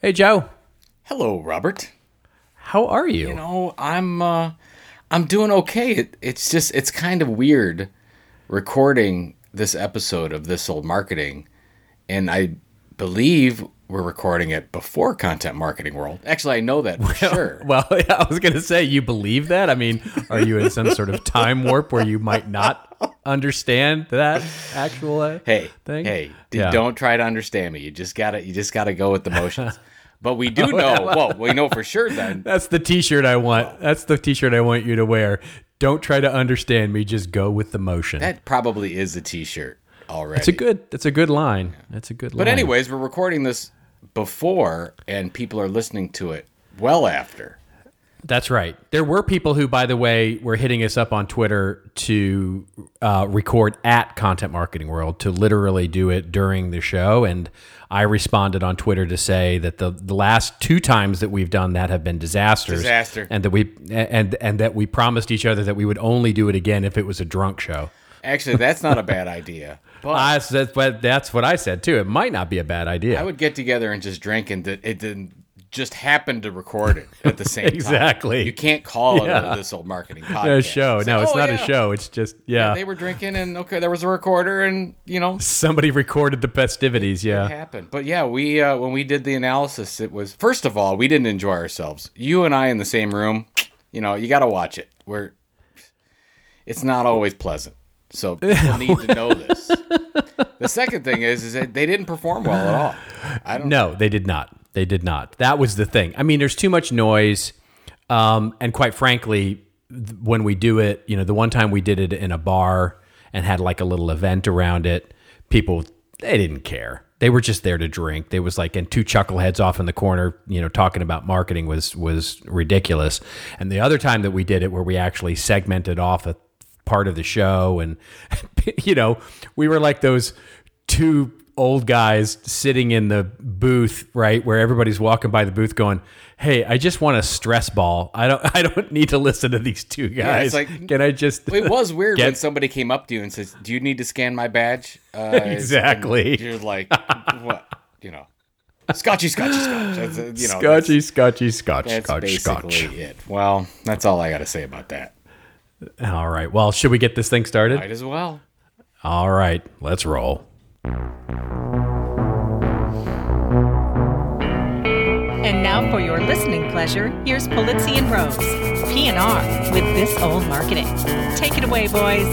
Hey, Joe. Hello, Robert. How are you? You know, I'm uh, I'm doing okay. It, it's just it's kind of weird recording this episode of this old marketing, and I believe we're recording it before Content Marketing World. Actually, I know that for sure. well, I was going to say, you believe that? I mean, are you in some sort of time warp where you might not understand that actual uh, hey thing? hey d- Yeah. don't try to understand me you just gotta you just gotta go with the motions but we do know well we know for sure then That's the T-shirt I want. That's the T-shirt I want you to wear. Don't try to understand me. Just go with the motion. that probably is a t-shirt already It's a good. It's a good line. It's a good line. but anyways we're recording this before and people are listening to it well after That's right. There were people who, by the way, were hitting us up on Twitter to uh, record at Content Marketing World to literally do it during the show, and I responded on Twitter to say that the, the last two times that we've done that have been disasters, Disaster. and that we and and that we promised each other that we would only do it again if it was a drunk show. actually that's not a bad idea but I, that's, what, that's what I said too. It might not be a bad idea. I would get together and just drink and it didn't just happened to record it at the same time. Exactly. You can't call Yeah. it this old marketing podcast. a show. Say, No, it's "Oh, not yeah, a show. It's just yeah. They were drinking and okay, there was a recorder and you know Somebody recorded the festivities. it Yeah. happened. But yeah, we uh, when we did the analysis, it was first of all we didn't enjoy ourselves. You and I in the same room, you know, you got to watch it. We're it's not always pleasant, so people need to know this. The second thing is, is that they didn't perform well at all. I don't. No, they did not. They did not. That was the thing. I mean, there's too much noise, um, and quite frankly, when we do it, you know, the one time we did it in a bar and had like a little event around it, people they didn't care. They were just there to drink. They was like, and two chuckleheads off in the corner, you know, talking about marketing was was ridiculous. And the other time that we did it, where we actually segmented off a part of the show, and you know, we were like those two old guys sitting in the booth, right, where everybody's walking by the booth, going, "Hey, I just want a stress ball. I don't, I don't need to listen to these two guys. it's like- Can I just?" It was weird Get- when somebody came up to you and says, "Do you need to scan my badge?" Uh, Exactly. You're like, what? You know, Scotchy, Scotchy, Scotch. That's, uh, you know, Scotchy, Scotchy, Scotch, That's, Scotch, basically Scotch. it. Well, that's all I got to say about that. All right. Well, should we get this thing started? Might as well. All right. Let's roll. And now for your listening pleasure, here's Pulizzi and Rose, P&R with This Old Marketing. Take it away, boys.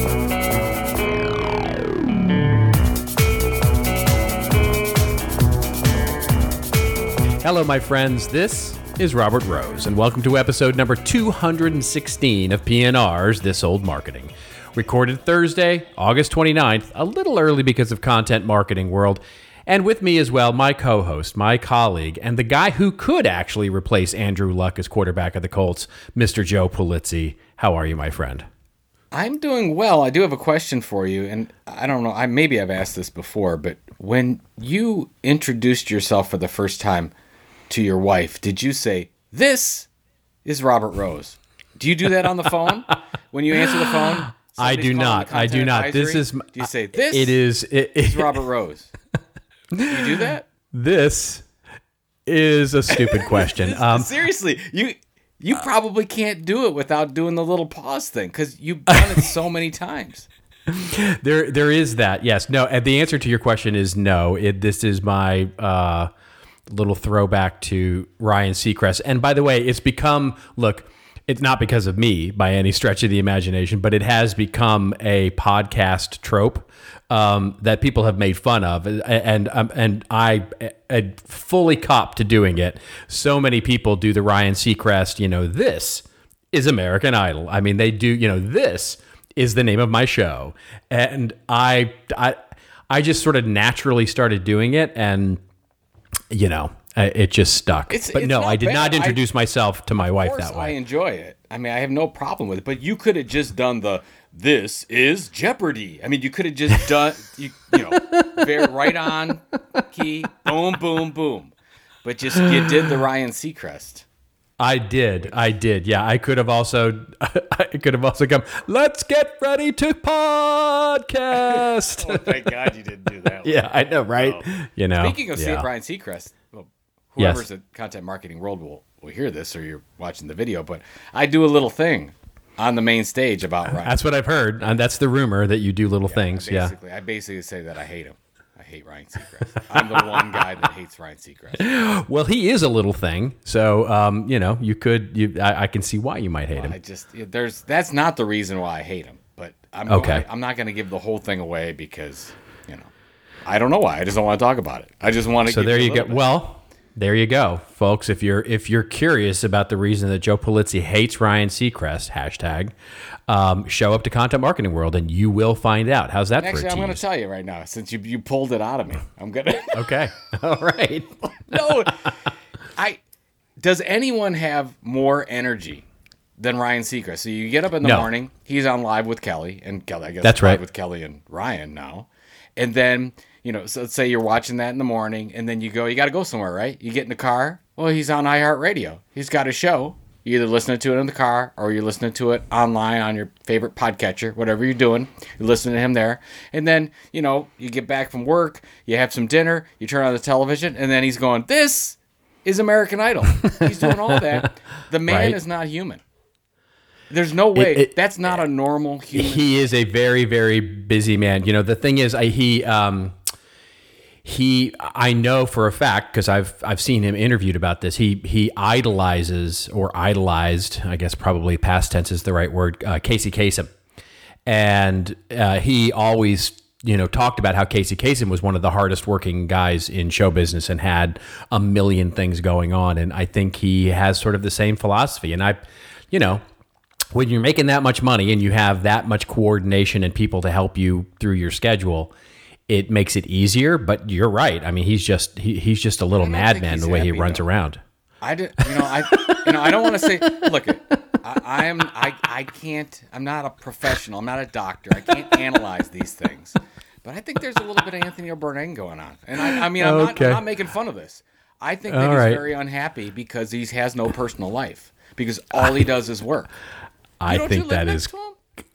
Hello, my friends. This is Robert Rose, and welcome to episode number 216 of PNR's This Old Marketing. Recorded Thursday, August 29th, a little early because of Content Marketing World. And with me as well, my co host, my colleague, and the guy who could actually replace Andrew Luck as quarterback of the Colts, Mr. Joe Pulizzi. How are you, my friend? I'm doing well. I do have a question for you, and I don't know. I maybe I've asked this before, but when you introduced yourself for the first time to your wife, did you say, "This is Robert Rose"? Do you do that on the phone when you answer the phone? I do not. I do not. This is. Do you say this? It is. It, is Robert Rose. Do you do that? This is a stupid question. Um, Seriously, you you probably can't do it without doing the little pause thing because you've done it so many times. There, there is that. Yes. No. And the answer to your question is no. It, this is my uh, little throwback to Ryan Seacrest. And by the way, it's become look. It's not because of me by any stretch of the imagination, but it has become a podcast trope um, that people have made fun of, and um, and I, I fully cop to doing it. So many people do the Ryan Seacrest. You know, this is American Idol. I mean, they do. You know, this is the name of my show, and I, I, I just sort of naturally started doing it, and you know, it just stuck. It's- but it's no, I did bad. not I- introduce myself to my wife that way. I enjoy it. I mean, I have no problem with it. But you could have just done the "This is Jeopardy." I mean, you could have just done you, you know, very right on key, boom, boom, boom. But just you did the Ryan Seacrest. I did. I did. Yeah, I could have also. I could have also come. Let's get ready to podcast. Oh, thank God you didn't do that. one. yeah, I know, right? Oh. You know. Speaking of yeah. Ryan Seacrest, well, Yes. whoever's at Content Marketing World will will hear this or you're watching the video. But I do a little thing on the main stage about Ryan. That's what I've heard. And that's the rumor that you do little things. Yeah. I basically say that I hate him. I hate Ryan Seacrest. I'm the one guy that hates Ryan Seacrest. Well, he is a little thing. So, um, you know, you could, you, I, I can see why you might hate him. I just there's that's not the reason why I hate him. But I'm Okay. going, I'm not going to give the whole thing away because you know I don't know why. I just don't want to talk about it. I just want to. So there you go. bit. Well, there you go, folks. If you're if you're curious about the reason that Joe Pulizzi hates Ryan Seacrest, hashtag, um, show up to Content Marketing World and you will find out. How's that Actually, for a I'm going to tell you right now, since you you pulled it out of me, I'm gonna. okay. All right. no, I. Does anyone have more energy than Ryan Seacrest? So you get up in the No. morning, he's on live with Kelly and Kelly. I guess That's right. with Kelly and Ryan now, and then you know, so let's say you're watching that in the morning, and then you go, you got to go somewhere, right? You get in the car. Well, he's on iHeartRadio. He's got a show. You're either listening to it in the car or you're listening to it online on your favorite podcatcher, whatever you're doing. You're listening to him there. And then, you know, you get back from work, you have some dinner, you turn on the television, and then he's going, This is American Idol. He's doing all that. The man Right. is not human. There's no way. it- That's not a normal human. he is a very very busy man you know the thing is I, he um he i know for a fact because i've i've seen him interviewed about this he he idolizes or idolized i guess probably past tense is the right word uh, casey kasem. And uh, he always you know talked about how casey kasem was one of the hardest working guys in show business and had a million things going on. And i think he has sort of the same philosophy. And i you know when you're making that much money and you have that much coordination and people to help you through your schedule, it makes it easier. But you're right. I mean, he's just he, he's just a little madman the way he runs though. around. I did, you know, I, you know, I don't want to say. Look, I, I am, I, I can't. I'm not a professional. I'm not a doctor. I can't analyze these things. But I think there's a little bit of Anthony Bourdain going on, and I, I mean, I'm, not, I'm not making fun of this. I think that All he's right. very unhappy because he has no personal life because all he does is work. I think that is him?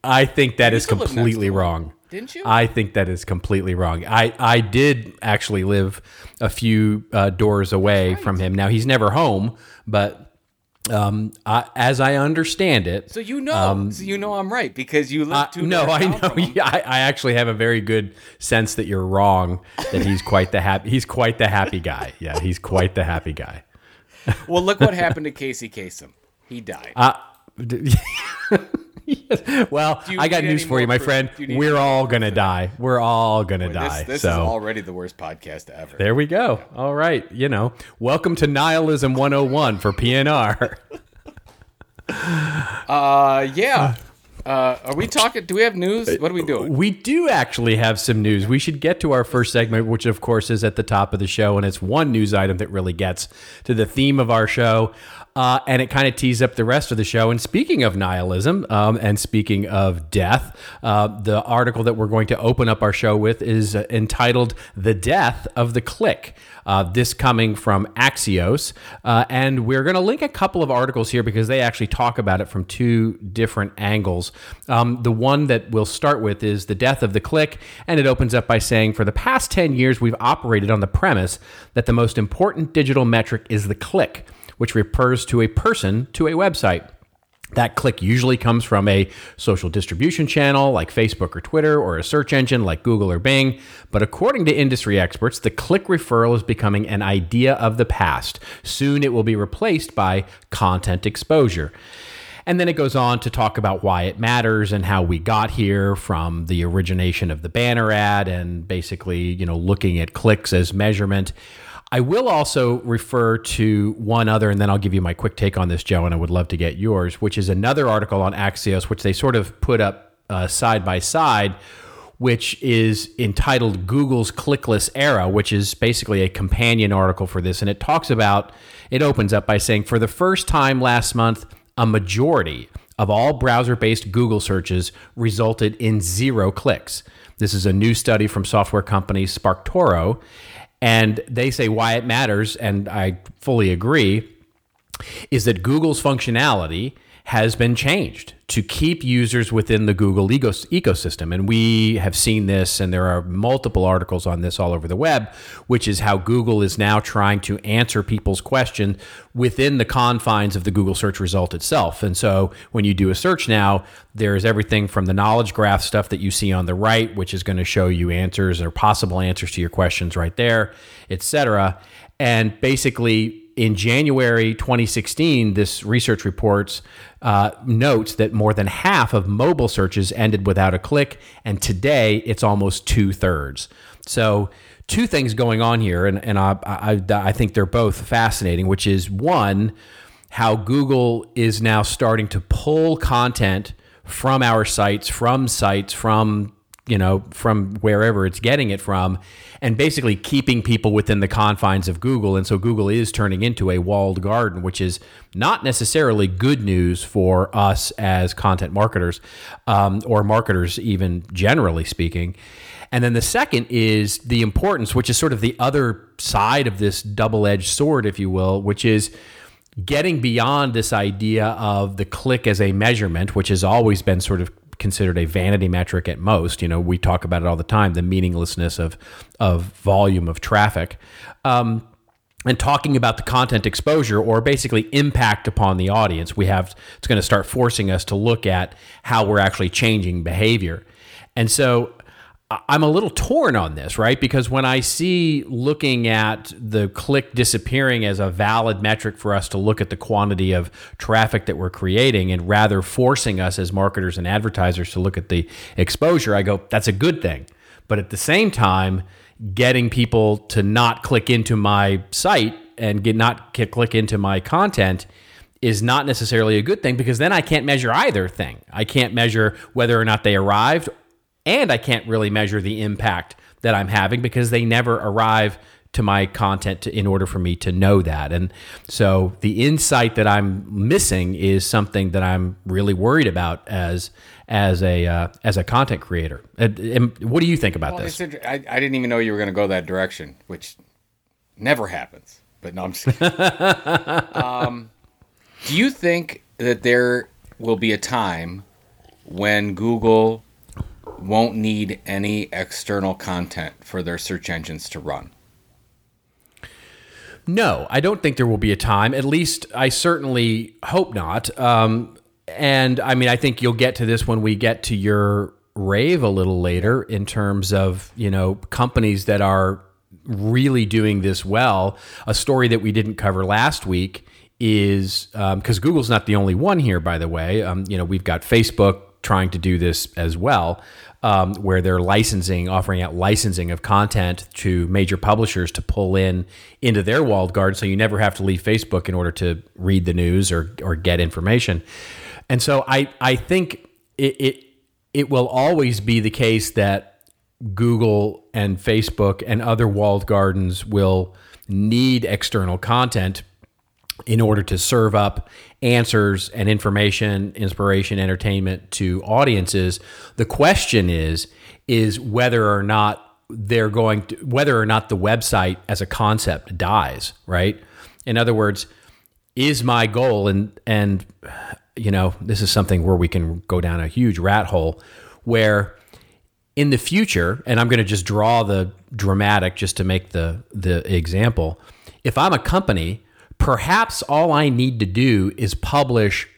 I think that You is used to live next completely wrong. Didn't you? I think that is completely wrong. I, I did actually live a few uh, doors away from him. Now he's never home, but um, I, as I understand it, So you know, so you know I'm right because you live Uh, no, I know. Yeah, I, I actually have a very good sense that you're wrong. That he's quite the happy. He's quite the happy guy. Yeah, he's quite the happy guy. Well, look what happened to Casey Kasem. He died. Uh, Yes. Well, I got news for you, my proof? friend. You We're all gonna die. We're all gonna die. this so is already the worst podcast ever. there we go. All right, you know, welcome to Nihilism 101 for PNR. Uh, yeah. Uh, are we talking? Do we have news? What are we doing? We do actually have some news. We should get to our first segment, which of course is at the top of the show, and it's one news item that really gets to the theme of our show, uh, and it kind of tees up the rest of the show. And speaking of nihilism, um, and speaking of death, uh, the article that we're going to open up our show with is uh, entitled "The Death of the Click." Uh, this coming from Axios, uh, and we're going to link a couple of articles here because they actually talk about it from two different angles. Um, the one that we'll start with is the death of the click, and it opens up by saying, "For the past ten years, we've operated on the premise that the most important digital metric is the click, which refers to a person to a website." That click usually comes from a social distribution channel like Facebook or Twitter or a search engine like Google or Bing. But according to industry experts, the click referral is becoming an idea of the past. Soon it will be replaced by content exposure. And then it goes on to talk about why it matters and how we got here from the origination of the banner ad and basically, you know, looking at clicks as measurement. I will also refer to one other, and then I'll give you my quick take on this, Joe, and I would love to get yours, which is another article on Axios, which they sort of put up uh, side by side, which is entitled Google's Clickless Era, which is basically a companion article for this. And it talks about, it opens up by saying, for the first time last month, a majority of all browser based Google searches resulted in zero clicks. This is a new study from software company SparkToro. And they say why it matters, and I fully agree, is that Google's functionality has been changed to keep users within the Google ecosystem. And we have seen this, and there are multiple articles on this all over the web, which is how Google is now trying to answer people's questions within the confines of the Google search result itself. And so when you do a search now, there's everything from the knowledge graph stuff that you see on the right, which is going to show you answers or possible answers to your questions right there, et cetera. And basically, in January 2016, this research reports uh, notes that more than half of mobile searches ended without a click, and today it's almost two thirds. So, two things going on here, and, and I, I, I think they're both fascinating, which is one, how Google is now starting to pull content from our sites, from sites, from you know, from wherever it's getting it from, and basically keeping people within the confines of Google. And so Google is turning into a walled garden, which is not necessarily good news for us as content marketers um, or marketers, even generally speaking. And then the second is the importance, which is sort of the other side of this double edged sword, if you will, which is getting beyond this idea of the click as a measurement, which has always been sort of considered a vanity metric at most. You know, we talk about it all the time, the meaninglessness of of volume of traffic. Um, and talking about the content exposure or basically impact upon the audience, we have it's going to start forcing us to look at how we're actually changing behavior. And so I'm a little torn on this, right? Because when I see looking at the click disappearing as a valid metric for us to look at the quantity of traffic that we're creating and rather forcing us as marketers and advertisers to look at the exposure, I go, that's a good thing. But at the same time, getting people to not click into my site and get not click into my content is not necessarily a good thing because then I can't measure either thing. I can't measure whether or not they arrived and I can't really measure the impact that I'm having because they never arrive to my content to, in order for me to know that. And so the insight that I'm missing is something that I'm really worried about as as a uh, as a content creator. And what do you think about well, this? I, I didn't even know you were going to go that direction, which never happens. But no, I'm just um, do you think that there will be a time when Google won't need any external content for their search engines to run. No, I don't think there will be a time. At least I certainly hope not. Um, and I mean, I think you'll get to this when we get to your rave a little later in terms of, you know, companies that are really doing this well. A story that we didn't cover last week is because um, Google's not the only one here, by the way. Um, you know, we've got Facebook trying to do this as well um, where they're licensing, offering out licensing of content to major publishers to pull in into their walled garden, so you never have to leave Facebook in order to read the news or or get information. And so I I think it it, it will always be the case that Google and Facebook and other walled gardens will need external content in order to serve up answers and information, inspiration, entertainment to audiences. The question is is whether or not they're going to whether or not the website as a concept dies, right? In other words, is my goal and and you know, this is something where we can go down a huge rat hole where in the future, and I'm going to just draw the dramatic just to make the the example. If I'm a company perhaps all I need to do is publish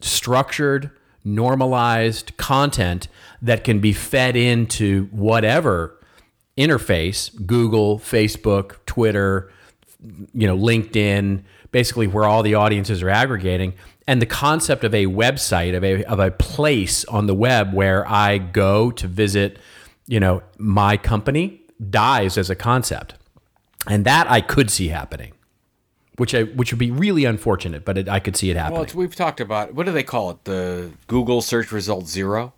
structured, normalized content that can be fed into whatever interface Google, Facebook, Twitter, you know, LinkedIn, basically where all the audiences are aggregating. And the concept of a website, of a, of a place on the web where I go to visit, you know, my company dies as a concept. And that I could see happening which I which would be really unfortunate, but it, I could see it happening. Well, we've talked about what do they call it? The Google search result zero.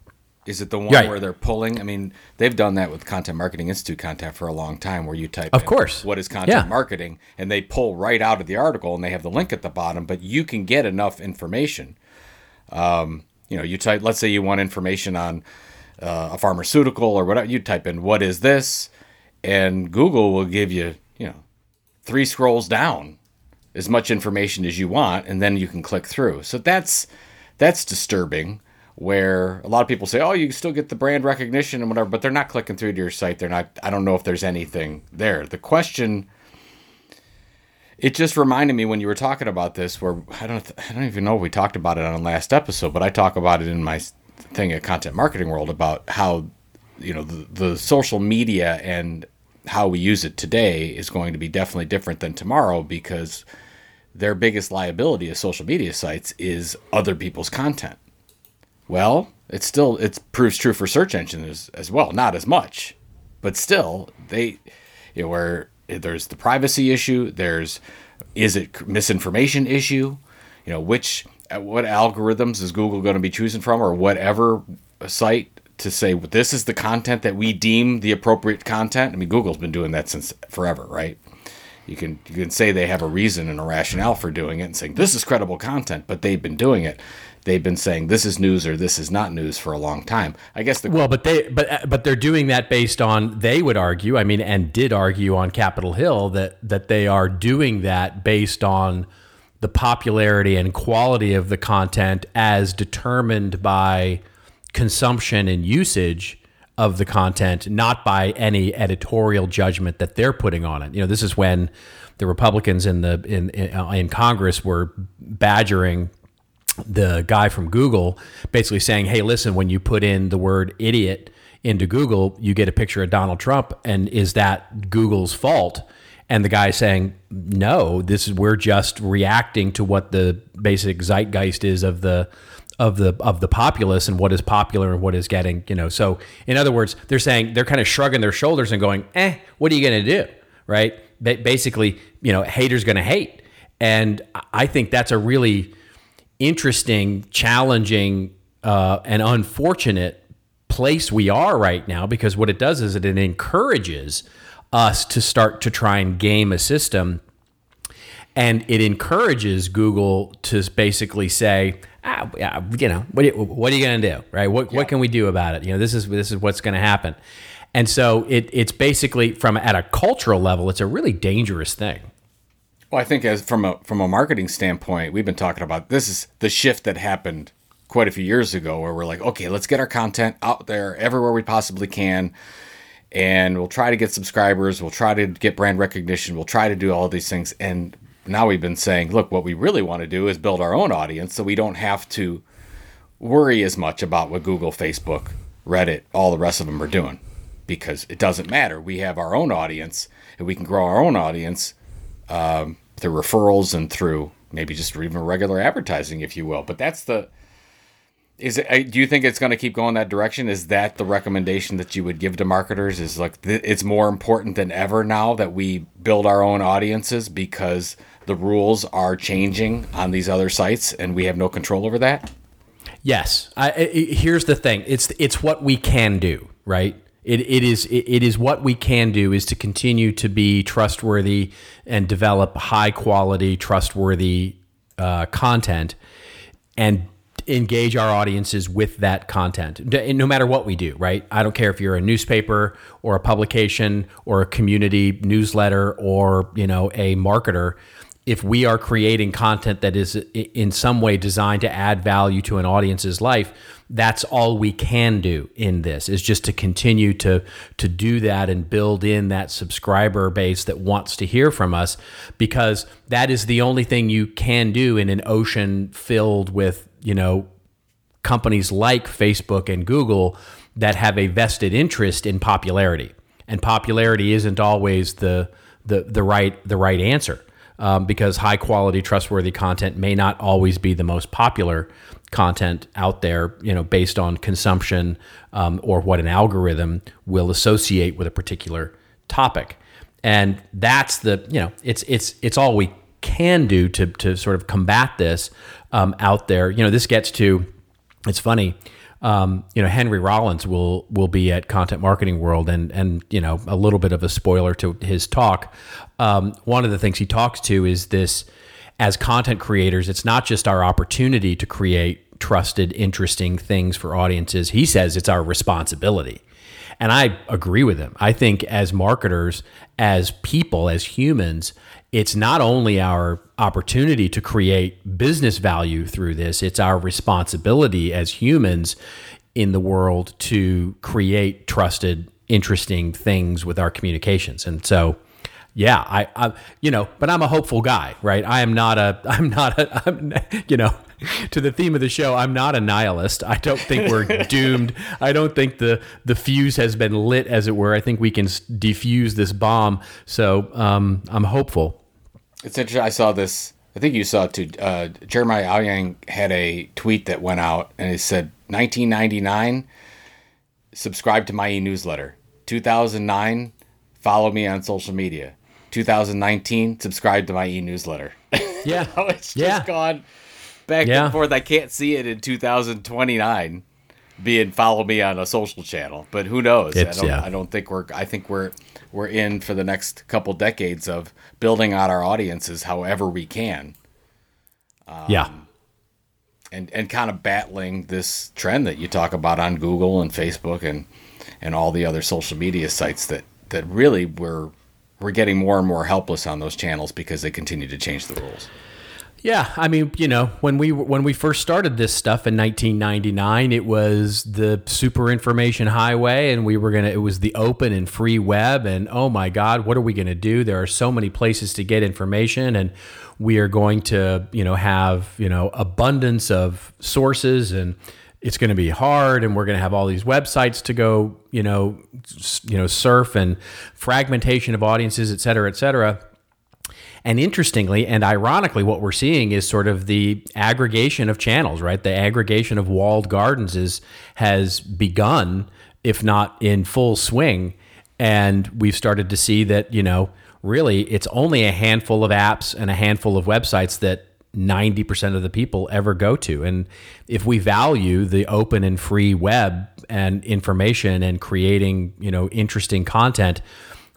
Is it the one right. where they're pulling? I mean, they've done that with Content Marketing Institute content for a long time, where you type, of course, what is content yeah. marketing, and they pull right out of the article, and they have the link at the bottom. But you can get enough information. Um, you know, you type. Let's say you want information on uh, a pharmaceutical or whatever. You type in what is this, and Google will give you, you know, three scrolls down as much information as you want, and then you can click through. So that's that's disturbing. Where a lot of people say, "Oh, you can still get the brand recognition and whatever," but they're not clicking through to your site. They're not. I don't know if there's anything there. The question. It just reminded me when you were talking about this, where I don't, I don't even know if we talked about it on the last episode, but I talk about it in my thing at Content Marketing World about how, you know, the, the social media and how we use it today is going to be definitely different than tomorrow because their biggest liability as social media sites is other people's content. Well, it still it proves true for search engines as, well, not as much, but still they you know, where there's the privacy issue, there's is it misinformation issue, you know, which uh, what algorithms is Google going to be choosing from or whatever site to say this is the content that we deem the appropriate content. I mean, Google's been doing that since forever, right? You can you can say they have a reason and a rationale for doing it and saying this is credible content, but they've been doing it. They've been saying this is news or this is not news for a long time. I guess the well, but they but but they're doing that based on they would argue. I mean, and did argue on Capitol Hill that that they are doing that based on the popularity and quality of the content as determined by consumption and usage of the content, not by any editorial judgment that they're putting on it. You know, this is when the Republicans in the in in, uh, in Congress were badgering the guy from Google, basically saying, "Hey, listen, when you put in the word idiot into Google, you get a picture of Donald Trump, and is that Google's fault?" And the guy saying, "No, this is we're just reacting to what the basic zeitgeist is of the." Of the of the populace and what is popular and what is getting you know. So in other words they're saying they're kind of shrugging their shoulders and going eh what are you going to do? Right? Ba- basically you know haters going to hate. And i think that's a really interesting challenging uh, and unfortunate place we are right now because what it does is it encourages us to start to try and game a system. And it encourages google to basically say ah, you know, what, what are you going to do, right? What, yeah. what can we do about it? You know, this is this is what's going to happen, and so it, it's basically from at a cultural level, it's a really dangerous thing. Well, I think as from a from a marketing standpoint, we've been talking about this is the shift that happened quite a few years ago, where we're like, okay, let's get our content out there everywhere we possibly can. And we'll try to get subscribers. We'll try to get brand recognition. We'll try to do all these things. And now we've been saying, look, what we really want to do is build our own audience so we don't have to worry as much about what Google, Facebook, Reddit, all the rest of them are doing because it doesn't matter. We have our own audience and we can grow our own audience um, through referrals and through maybe just even regular advertising, if you will. But that's the is it do you think it's going to keep going that direction is that the recommendation that you would give to marketers is like it's more important than ever now that we build our own audiences because the rules are changing on these other sites and we have no control over that? Yes. I, here's the thing. It's it's what we can do, right? It, it is it, it is what we can do is to continue to be trustworthy and develop high quality, trustworthy uh, content, and engage our audiences with that content no matter what we do right i don't care if you're a newspaper or a publication or a community newsletter or you know a marketer if we are creating content that is in some way designed to add value to an audience's life that's all we can do in this is just to continue to to do that and build in that subscriber base that wants to hear from us because that is the only thing you can do in an ocean filled with you know companies like Facebook and Google that have a vested interest in popularity. And popularity isn't always the the the right the right answer um, because high quality, trustworthy content may not always be the most popular content out there, you know, based on consumption um, or what an algorithm will associate with a particular topic. And that's the, you know, it's it's it's all we can do to to sort of combat this um, out there. You know, this gets to, it's funny um, you know, Henry Rollins will will be at Content Marketing World, and and you know, a little bit of a spoiler to his talk. Um, one of the things he talks to is this: as content creators, it's not just our opportunity to create trusted, interesting things for audiences. He says it's our responsibility. And I agree with him. I think as marketers, as people, as humans, it's not only our opportunity to create business value through this, it's our responsibility as humans in the world to create trusted, interesting things with our communications. And so, yeah, I, I, you know, but I'm a hopeful guy, right? I am not a, I'm not a, I'm, you know, to the theme of the show, I'm not a nihilist. I don't think we're doomed. I don't think the the fuse has been lit, as it were. I think we can defuse this bomb. So um, I'm hopeful. It's interesting. I saw this. I think you saw it too. Uh, Jeremiah Owyang had a tweet that went out, and it said, "1999, subscribe to my e-newsletter. 2009, follow me on social media. 2019, subscribe to my e-newsletter." Yeah, it's just yeah. gone back Yeah. and forth. I can't see it in 2029 being follow me on a social channel, but who knows? It's- I don't. yeah. I don't think we're. I think we're we're in for the next couple decades of building out our audiences however we can, yeah. Um, and and kind of battling this trend that you talk about on Google and Facebook and and all the other social media sites that that really we're we're getting more and more helpless on those channels because they continue to change the rules. Yeah, I mean, you know, when we when we first started this stuff in 1999, it was the super information highway, and we were gonna. It was the open and free web, and oh my God, what are we gonna do? There are so many places to get information, and we are going to, you know, have you know abundance of sources, and it's going to be hard, and we're to have all these websites to go, you know, you know, surf and fragmentation of audiences, et cetera, et cetera. And interestingly and ironically, what we're seeing is sort of the aggregation of channels, right? The aggregation of walled gardens is has begun, if not in full swing. And we've started to see that, you know, really it's only a handful of apps and a handful of websites that 90% of the people ever go to. And if we value the open and free web and information and creating, you know, interesting content,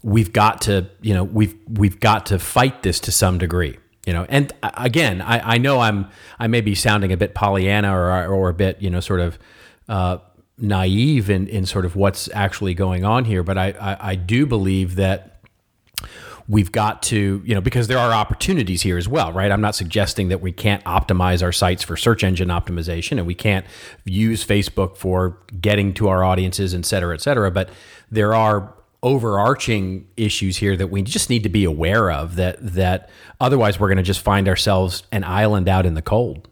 we've got to you know we've we've got to fight this to some degree you know? And uh, again i, I know i'm i may be sounding a bit pollyanna or, or a bit you know sort of uh, naive in, in sort of what's actually going on here but I, I i do believe that we've got to you know because there are opportunities here as well right? I'm not suggesting that we can't optimize our sites for search engine optimization and we can't use facebook for getting to our audiences et cetera et cetera but there are overarching issues here that we just need to be aware of that that otherwise we're going to just find ourselves an island out in the cold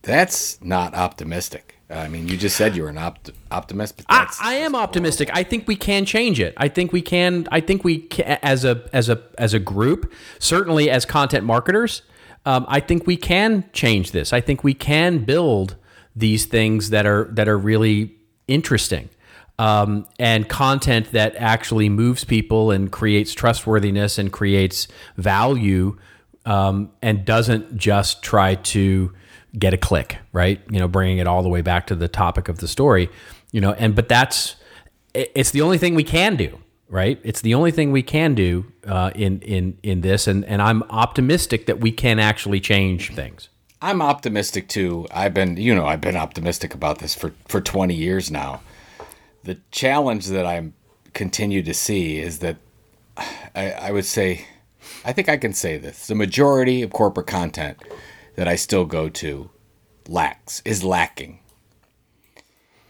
That's not optimistic. I mean, you just said you were an opt- optimist. But I, I am optimistic. I think we can change it. I think we can. I think we can, as a as a as a group, certainly as content marketers. Um, I think we can change this. I think we can build these things that are that are really interesting um, and content that actually moves people and creates trustworthiness and creates value um, and doesn't just try to get a click, right? You know, bringing it all the way back to the topic of the story, you know, and but that's it's the only thing we can do, right? It's the only thing we can do uh, in in in this, and and I'm optimistic that we can actually change things. I'm optimistic too. I've been, you know, I've been optimistic about this for for 20 years now. The challenge that I'm continue to see is that I, I would say, I think I can say this: the majority of corporate content that I still go to lacks is lacking.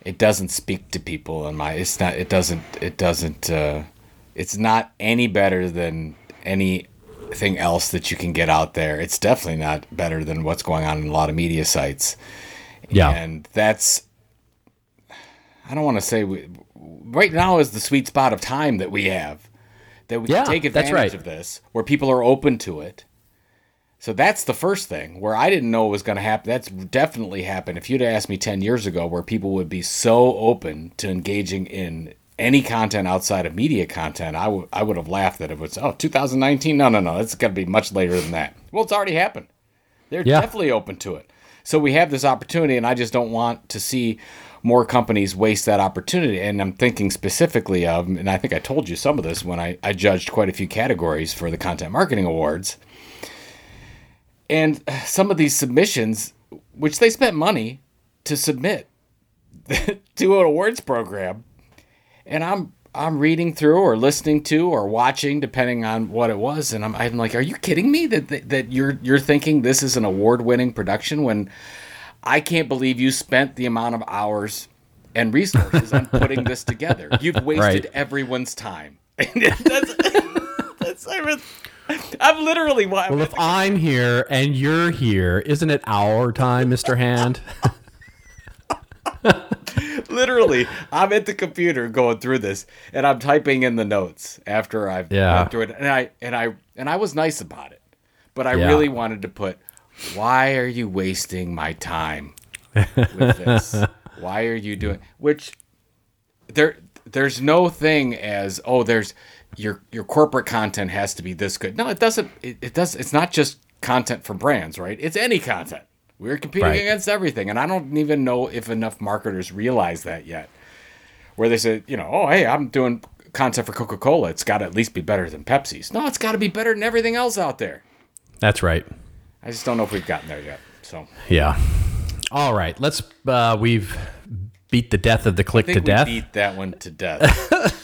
It doesn't speak to people, and my it's not. It doesn't. It doesn't. Uh, it's not any better than anything else that you can get out there. It's definitely not better than what's going on in a lot of media sites. Yeah. And that's, I don't want to say, we, right now is the sweet spot of time that we have. That we Yeah, can take advantage right. of this, where people are open to it. So that's the first thing where I didn't know it was going to happen. That's definitely happened. If you'd asked me 10 years ago where people would be so open to engaging in any content outside of media content, I would I would have laughed that it was, oh, 2019? No, no, no. It's got to be much later than that. Well, it's already happened. They're Yeah. definitely open to it. So we have this opportunity, and I just don't want to see more companies waste that opportunity. And I'm thinking specifically of, and I think I told you some of this when I, I judged quite a few categories for the Content Marketing Awards. And some of these submissions, which they spent money to submit to an awards program, and I'm I'm reading through or listening to or watching, depending on what it was, and I'm, I'm like, are you kidding me that, that that you're you're thinking this is an award winning production when I can't believe you spent the amount of hours and resources on putting this together. You've wasted Right. everyone's time. that's, that's, I'm, I'm literally why. Well, if I'm here and you're here, isn't it our time, Mr. Hand? Literally, I'm at the computer going through this, and I'm typing in the notes after I've Yeah. went through it, and I and I and I was nice about it, but I Yeah. really wanted to put, why are you wasting my time with this? why are you doing? Which there there's no thing as oh there's your your corporate content has to be this good. No, it doesn't. It, it does. It's not just content for brands, right? It's any content. We're competing Right. against everything, and I don't even know if enough marketers realize that yet. Where they say, you know, oh hey, I'm doing content for Coca Cola. It's got to at least be better than Pepsi's. No, it's got to be better than everything else out there. That's right. I just don't know if we've gotten there yet. So Yeah. All right. Let's. Uh, we've beat the death of the click to we death. beat that one to death.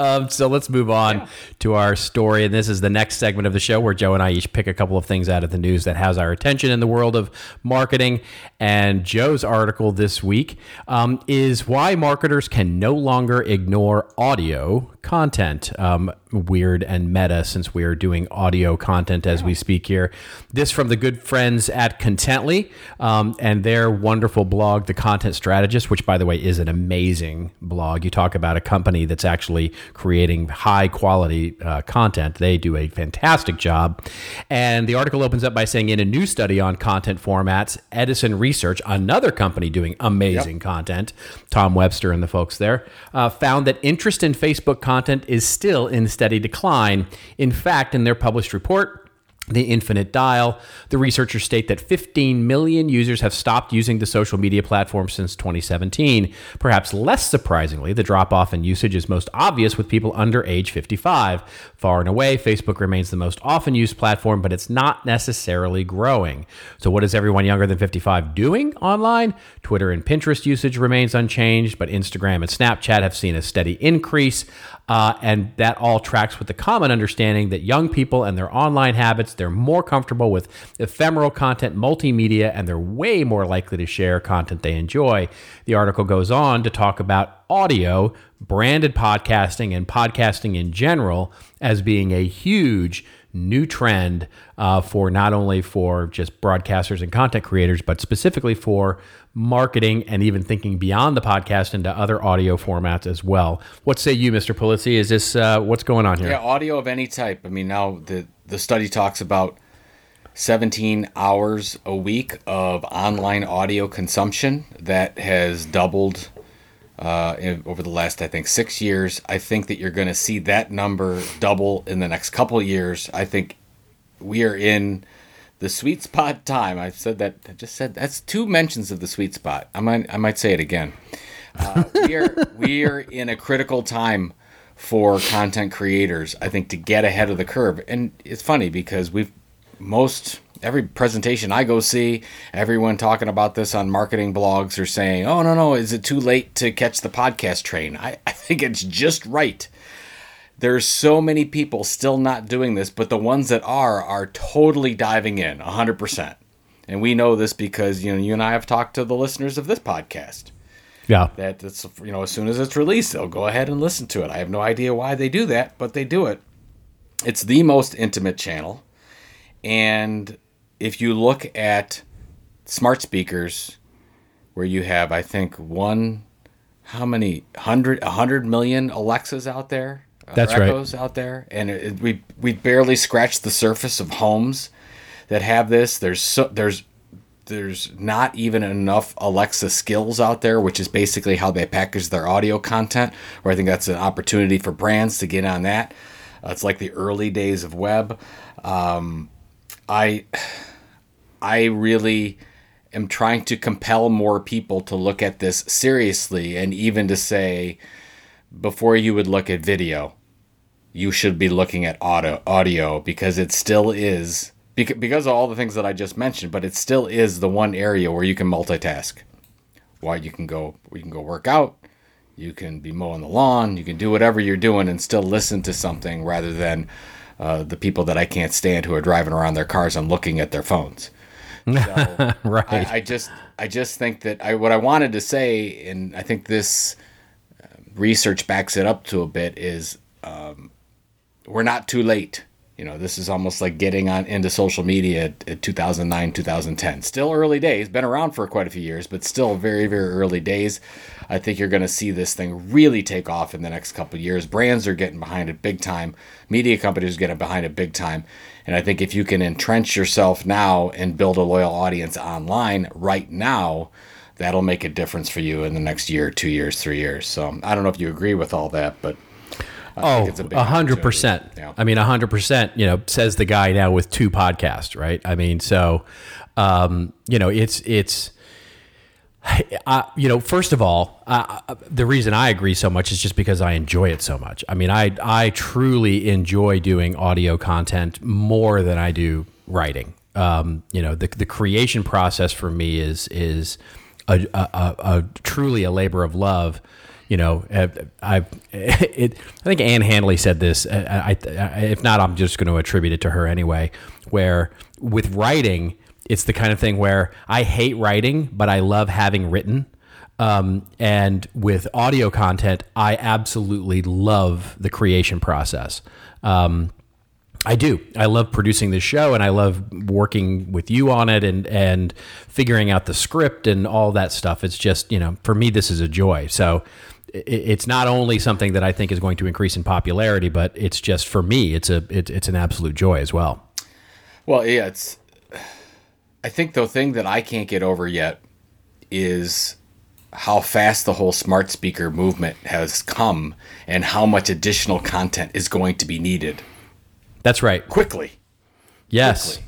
Um, so let's move on to our story. And this is the next segment of the show where Joe and I each pick a couple of things out of the news that has our attention in the world of marketing. And Joe's article this week um, is why marketers can no longer ignore audio content. Um, weird and meta since we are doing audio content as we speak here. This from the good friends at Contently um, and their wonderful blog, The Content Strategist, which, by the way, is an amazing blog. You talk about a company that's actually creating high quality uh, content. They do a fantastic job. And the article opens up by saying, in a new study on content formats, Edison Research, another company doing amazing content, Tom Webster and the folks there, uh, found that interest in Facebook content is still in steady decline. In fact, in their published report, the Infinite Dial. The researchers state that 15 million users have stopped using the social media platform since 2017. Perhaps less surprisingly, the drop off in usage is most obvious with people under age 55. Far and away, Facebook remains the most often used platform, but it's not necessarily growing. So, what is everyone younger than 55 doing online? Twitter and Pinterest usage remains unchanged, but Instagram and Snapchat have seen a steady increase. Uh, and that all tracks with the common understanding that young people and their online habits, they're more comfortable with ephemeral content, multimedia, and they're way more likely to share content they enjoy. The article goes on to talk about audio, branded podcasting, and podcasting in general as being a huge new trend uh, for not only for just broadcasters and content creators, but specifically for marketing and even thinking beyond the podcast into other audio formats as well. What say you, Mr. Pulizzi? Is this uh, what's going on here? Yeah, audio of any type. I mean, now the the study talks about 17 hours a week of online audio consumption that has doubled uh, in, over the last, I think, six years. I think that you're going to see that number double in the next couple years. I think we are in the sweet spot time. I said that. I just said that's two mentions of the sweet spot. I might. I might say it again. Uh, we are we are in a critical time for content creators. I think to get ahead of the curve. And it's funny because we've most every presentation I go see, everyone talking about this on marketing blogs are saying, "Oh no, no, is it too late to catch the podcast train?" I, I think it's just right there's so many people still not doing this, but the ones that are are totally diving in 100%. And we know this because you know you and I have talked to the listeners of this podcast. Yeah. That it's you know as soon as it's released, they'll go ahead and listen to it. I have no idea why they do that, but they do it. It's the most intimate channel. And if you look at smart speakers where you have I think one how many hundred a hundred million Alexas out there? uh, That's right. Out there, and it, it- we we barely scratched the surface of homes that have this. There's so there's there's not even enough Alexa skills out there, which is basically how they package their audio content. Where I think that's an opportunity for brands to get on that. Uh, it's like the early days of web. Um, I I really am trying to compel more people to look at this seriously and even to say before you would look at video you should be looking at audio audio because it still is because of all the things that I just mentioned but it still is the one area where you can multitask why you can go you can go work out You can be mowing the lawn. You can do whatever you're doing and still listen to something rather than uh, the people that I can't stand who are driving around their cars and looking at their phones. So right. I, I just I just think that I what I wanted to say, and I think this uh, research backs it up to a bit, is um, we're not too late. You know, this is almost like getting on into social media at, at 2009, 2010. Still early days, been around for quite a few years, but still very, very early days. I think you're going to see this thing really take off in the next couple of years. Brands are getting behind it big time. Media companies are getting behind it big time. And I think if you can entrench yourself now and build a loyal audience online right now, that'll make a difference for you in the next year, two years, three years. So I don't know if you agree with all that, but I Oh, think it's a hundred percent. Yeah. I mean, a hundred percent. You know, says the guy now with two podcasts, right? I mean, so, um, you know, it's it's, I, you know, first of all, uh, the reason I agree so much is just because I enjoy it so much. I mean, I I truly enjoy doing audio content more than I do writing. Um, you know, the the creation process for me is is a, a, a, a truly a labor of love you know, I, it, I think Ann Handley said this. I, I, if not, I'm just going to attribute it to her anyway. Where with writing, it's the kind of thing where I hate writing, but I love having written. Um, and with audio content, I absolutely love the creation process. Um, I do. I love producing this show, and I love working with you on it, and and figuring out the script and all that stuff. It's just you know, for me, this is a joy. So it's not only something that I think is going to increase in popularity, but it's just for me, it's a it, it's an absolute joy as well. Well, yeah, it's. I think the thing that I can't get over yet is how fast the whole smart speaker movement has come and how much additional content is going to be needed That's right. quickly. Yes. quickly.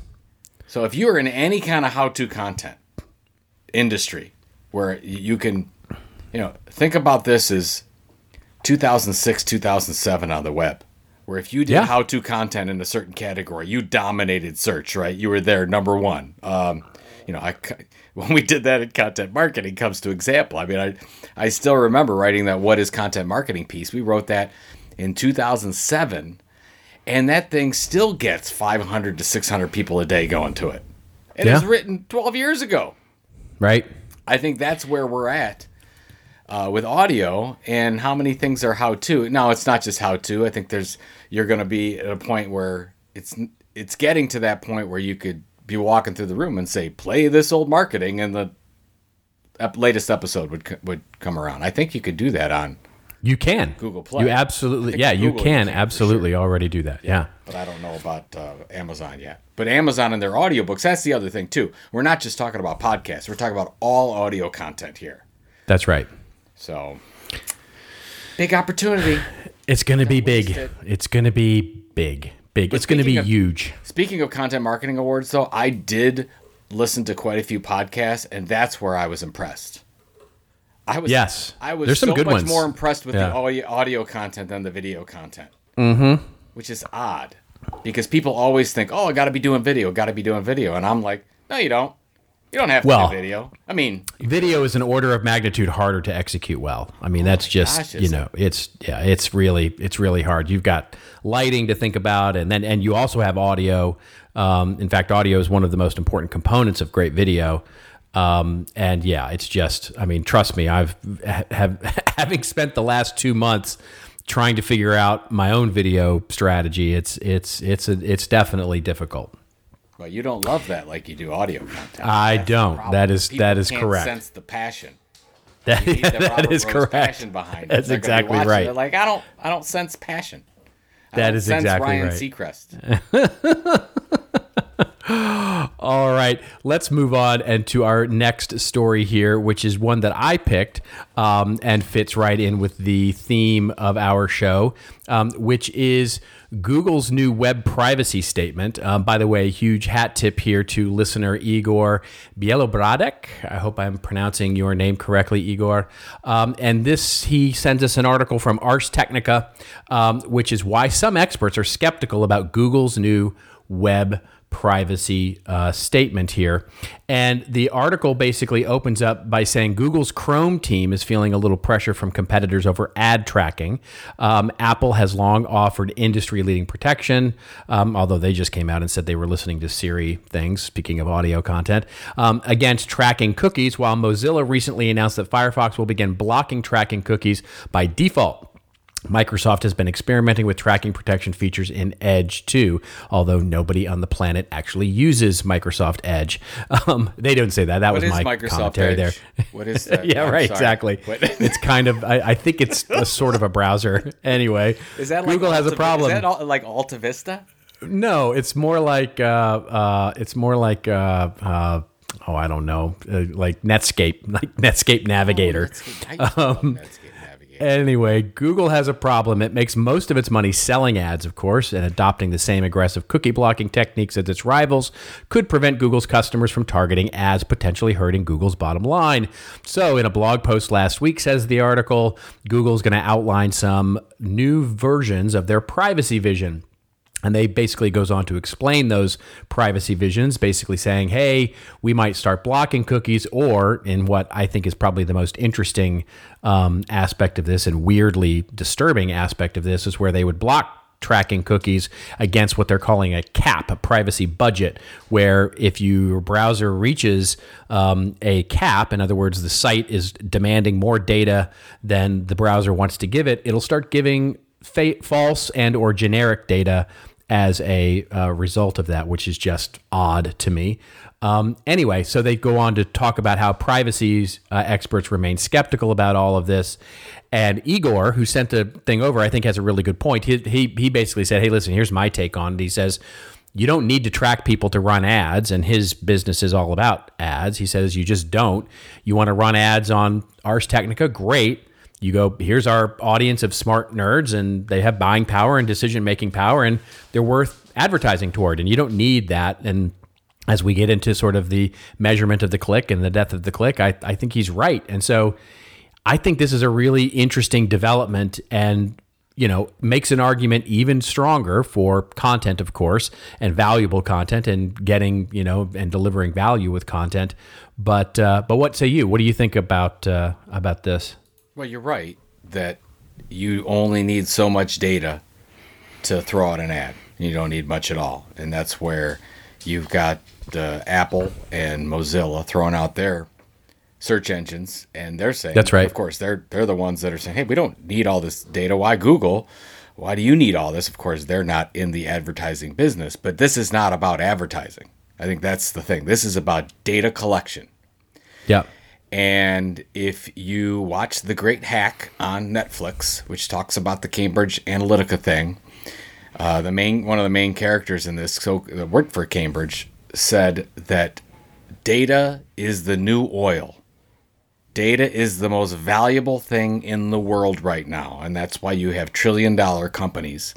So if you are in any kind of how-to content industry where you can, you know, think about this as 2006, 2007 on the web, where if you did Yeah. how-to content in a certain category, you dominated search, right? You were there number one. Um, you know, I when we did that in content marketing comes to example. I mean, I I still remember writing that what is content marketing piece. We wrote that in 2007 and that thing still gets 500 to 600 people a day going to it. It was written 12 years ago. Right. I think that's where we're at uh, with audio and how many things are how to. Now it's not just how to. I think there's you're going to be at a point where it's it's getting to that point where you could be walking through the room and say play this old marketing and the ep- latest episode would would come around. I think you could do that on, You can Google Play. You absolutely. Yeah, you Google you can can absolutely already do that. Yeah. but I don't know about uh, Amazon yet. But Amazon and their audiobooks, that's the other thing too. We're not just talking about podcasts. We're talking about all audio content here. That's right. So big opportunity. It's going to be big. wasted. It's going to be big. Big. it's going to be of- huge. Speaking of content marketing awards, though, I did listen to quite a few podcasts, and that's where I was impressed. I was Yes. I was There's some so good much ones. more impressed with Yeah. the audio, audio content than the video content. Mm-hmm. Which is odd, because people always think, "Oh, I got to be doing video, got to be doing video," and I'm like, "No, you don't. You don't have to Well- do video. I mean, Video is an order of magnitude harder to execute well. I mean, that's just gosh, you know, it's yeah, it's really it's really hard. You've got lighting to think about, and then and you also have audio. Um, in fact, audio is one of the most important components of great video. Um, and yeah, it's just I mean, trust me, I've have having spent the last two months trying to figure out my own video strategy. It's it's it's a, it's definitely difficult. But you don't love that like you do audio content. I That's don't. That is- People that is correct. Sense the passion. That, need the that is Rose correct. Passion behind. That's They're exactly right. They're like, I don't, I don't sense passion. I That sense exactly Ryan right. Seacrest. All right, let's move on and to our next story here, which is one that I picked um, and fits right in with the theme of our show, um, which is Google's new web privacy statement. Um, by the way, huge hat tip here to listener Igor Bielobradek. I hope I'm pronouncing your name correctly, Igor. Um, and this, he sends us an article from Ars Technica, um, which is why some experts are skeptical about Google's new web privacy uh, statement here. And the article basically opens up by saying Google's Chrome team is feeling a little pressure from competitors over ad tracking. Um, Apple has long offered industry leading protection, um, although they just came out and said they were listening to Siri things, speaking of audio content, um, against tracking cookies, while Mozilla recently announced that Firefox will begin blocking tracking cookies by default. Microsoft has been experimenting with tracking protection features in Edge too, although nobody on the planet actually uses Microsoft Edge. Um, they don't say that. That What was my Microsoft commentary Edge? there. What is that? yeah, I'm right, sorry. exactly. It's kind of. I, I think it's a sort of a browser. Anyway, Is that like Google has a problem? Is that like Alta Vista? No, it's more like uh, uh, it's more like uh, uh, oh, I don't know, uh, like Netscape, like Netscape Navigator. Used love Um, Netscape Navigator. Anyway, Google has a problem. It makes most of its money selling ads, of course, and adopting the same aggressive cookie blocking techniques as its rivals could prevent Google's customers from targeting ads, potentially hurting Google's bottom line. So, in a blog post last week, says the article, Google's going to outline some new versions of their privacy vision. And they basically goes on to explain those privacy visions, basically saying, "Hey, we might start blocking cookies," or in what I think is probably the most interesting um, aspect of this and weirdly disturbing aspect of this is where they would block tracking cookies against what they're calling a cap, a privacy budget, where if your browser reaches um, a cap, in other words, the site is demanding more data than the browser wants to give it, it'll start giving fa- false and or generic data as a uh, result of that, which is just odd to me. Um, anyway, so they go on to talk about how privacy uh, experts remain skeptical about all of this. And Igor, who sent the thing over, I think has a really good point. He, he, he basically said, Hey, listen, here's my take on it. He says, You don't need to track people to run ads. And his business is all about ads. He says, You just don't. You want to run ads on Ars Technica? Great you go here's our audience of smart nerds and they have buying power and decision making power and they're worth advertising toward and you don't need that. And as we get into sort of the measurement of the click and the depth of the click i, I think he's right. And so i think this is a really interesting development and you know makes an argument even stronger for content of course and valuable content and getting you know and delivering value with content. But uh, but what say you? What do you think about uh, about this Well, you're right that you only need so much data to throw out an ad. You don't need much at all. And that's where you've got the Apple and Mozilla throwing out their search engines and they're saying That's right. Of course, they're they're the ones that are saying, "Hey, we don't need all this data. Why Google? Why do you need all this?" Of course, they're not in the advertising business, but this is not about advertising. I think that's the thing. This is about data collection. yeah And if you watch The Great Hack on Netflix, which talks about the Cambridge Analytica thing, uh, the main one of the main characters in this so that worked for Cambridge said that data is the new oil. Data is the most valuable thing in the world right now, and that's why you have trillion dollar companies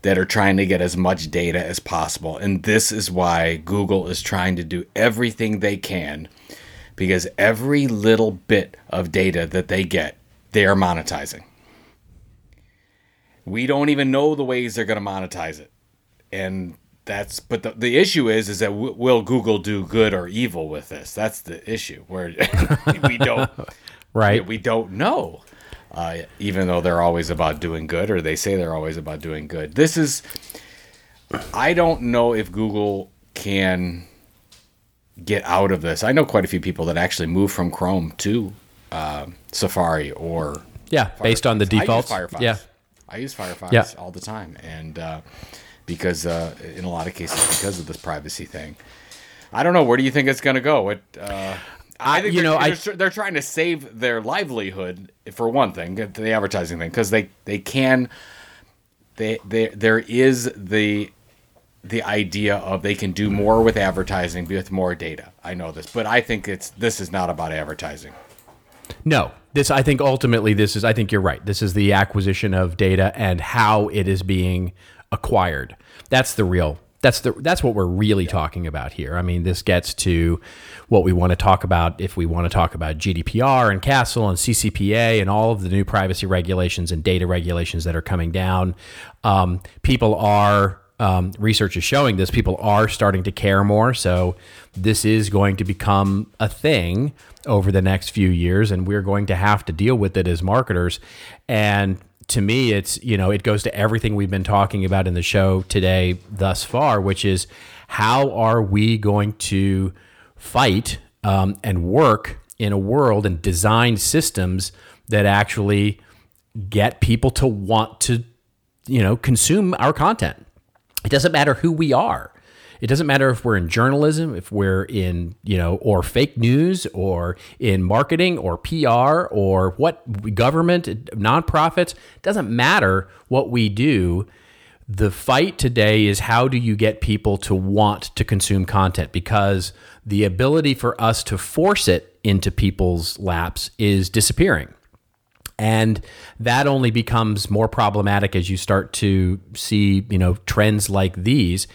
that are trying to get as much data as possible. And this is why Google is trying to do everything they can because every little bit of data that they get, they are monetizing. We don't even know the ways they're going to monetize it. And that's but the, the issue is is that w- will Google do good or evil with this? That's the issue where we don't right we don't know. Uh, even though they're always about doing good, or they say they're always about doing good. This is, I don't know if Google can get out of this. I know quite a few people that actually move from Chrome to uh, Safari or Yeah, based on the defaults. I use Firefox. Yeah. I use Firefox Yeah. all the time, and uh, because uh, in a lot of cases because of this privacy thing. I don't know. Where do you think it's going to go? It, uh, I I- think you they're, know, I- they're, they're trying to save their livelihood for one thing, the advertising thing, because they they can. They, they there is the the idea of they can do more with advertising with more data. I know this, but I think it's this is not about advertising. No, this I think ultimately this is I think you're right. This is the acquisition of data and how it is being acquired. That's the real that's the that's what we're really talking about here. I mean, this gets to what we want to talk about if we want to talk about GDPR and CASL and CCPA and all of the new privacy regulations and data regulations that are coming down. Um, people are um, research is showing this. People are starting to care more. So this is going to become a thing over the next few years, and we're going to have to deal with it as marketers. And to me, it's, you know, it goes to everything we've been talking about in the show today thus far, which is how are we going to fight um, and work in a world and design systems that actually get people to want to, you know, consume our content. It doesn't matter who we are. It doesn't matter if we're in journalism, if we're in, you know, or fake news or in marketing or PR or what government, nonprofits. It doesn't matter what we do. The fight today is how do you get people to want to consume content because the ability for us to force it into people's laps is disappearing. And that only becomes more problematic as you start to see, you know, trends like these.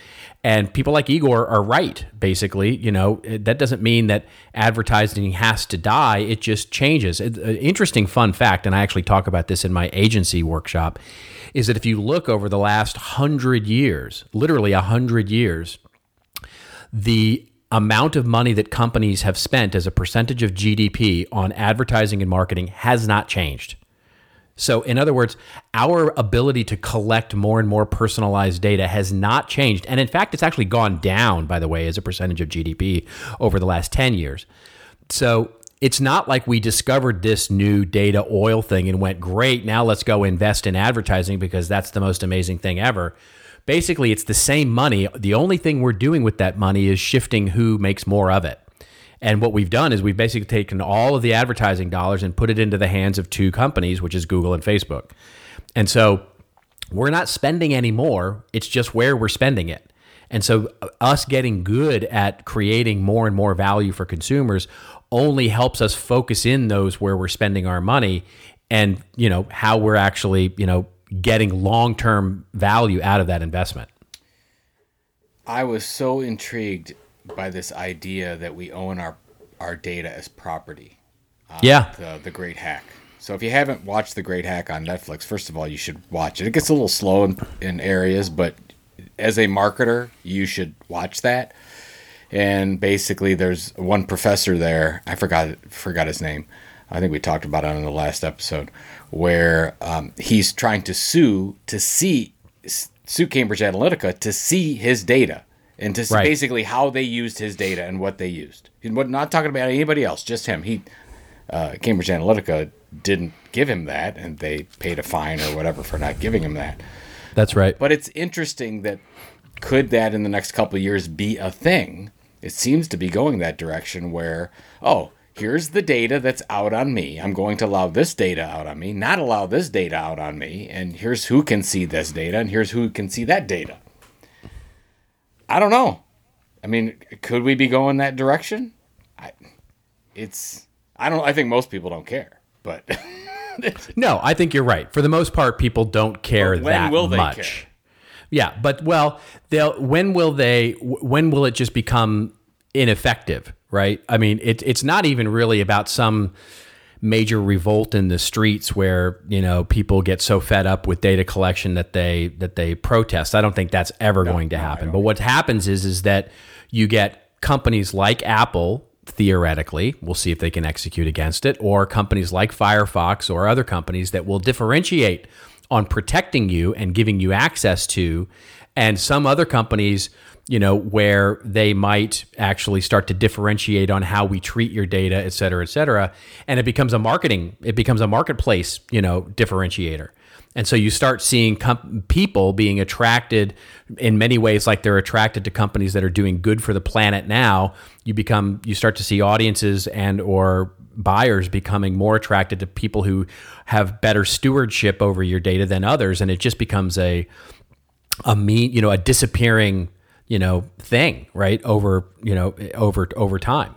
And people like Igor are right, basically. You know, that doesn't mean that advertising has to die, it just changes. An uh, interesting fun fact, and I actually talk about this in my agency workshop, is that if you look over the last hundred years, literally a hundred years, the amount of money that companies have spent as a percentage of GDP on advertising and marketing has not changed. So, in other words, our ability to collect more and more personalized data has not changed. And in fact, it's actually gone down, by the way, as a percentage of GDP over the last 10 years. So, it's not like we discovered this new data oil thing and went, great, now let's go invest in advertising because that's the most amazing thing ever basically it's the same money. The only thing we're doing with that money is shifting who makes more of it. And what we've done is we've basically taken all of the advertising dollars and put it into the hands of two companies, which is Google and Facebook. And so we're not spending any more, it's just where we're spending it. And so uh, us getting good at creating more and more value for consumers only helps us focus in those where we're spending our money and, you know, how we're actually, you know, getting long term value out of that investment. I was so intrigued by this idea that we own our our data as property. Uh, yeah. The the Great Hack. So if you haven't watched The Great Hack on Netflix, first of all, you should watch it. It gets a little slow in, in areas, but as a marketer, you should watch that. And basically, there's one professor there. I forgot forgot his name. I think we talked about it in the last episode where um, he's trying to sue to see sue Cambridge Analytica to see his data and to see right. basically how they used his data and what they used. And what not talking about anybody else, just him. He uh, Cambridge Analytica didn't give him that, and they paid a fine or whatever for not giving him that. That's right. But it's interesting that could that in the next couple years be a thing? It seems to be going that direction where oh here's the data that's out on me. I'm going to allow this data out on me, not allow this data out on me. And here's who can see this data, and here's who can see that data. I don't know. I mean, could we be going that direction? I, it's I don't. I think most people don't care, but no, I think you're right. For the most part, people don't care that much. Care? Yeah, but well, they'll. When will they? When will it just become ineffective? Right? I mean, it, it's not even really about some major revolt in the streets where you know people get so fed up with data collection that they that they protest. I don't think that's ever no, going to happen. No, but what happens is is that you get companies like Apple theoretically we'll see if they can execute against it or companies like Firefox or other companies that will differentiate on protecting you and giving you access to and some other companies you know, where they might actually start to differentiate on how we treat your data, et cetera, et cetera. And it becomes a marketing, it becomes a marketplace, you know, differentiator. And so you start seeing people being attracted in many ways, like they're attracted to companies that are doing good for the planet now. You become, you start to see audiences and or buyers becoming more attracted to people who have better stewardship over your data than others, and it just becomes a a mean, you know, a disappearing you know thing right over you know over over time.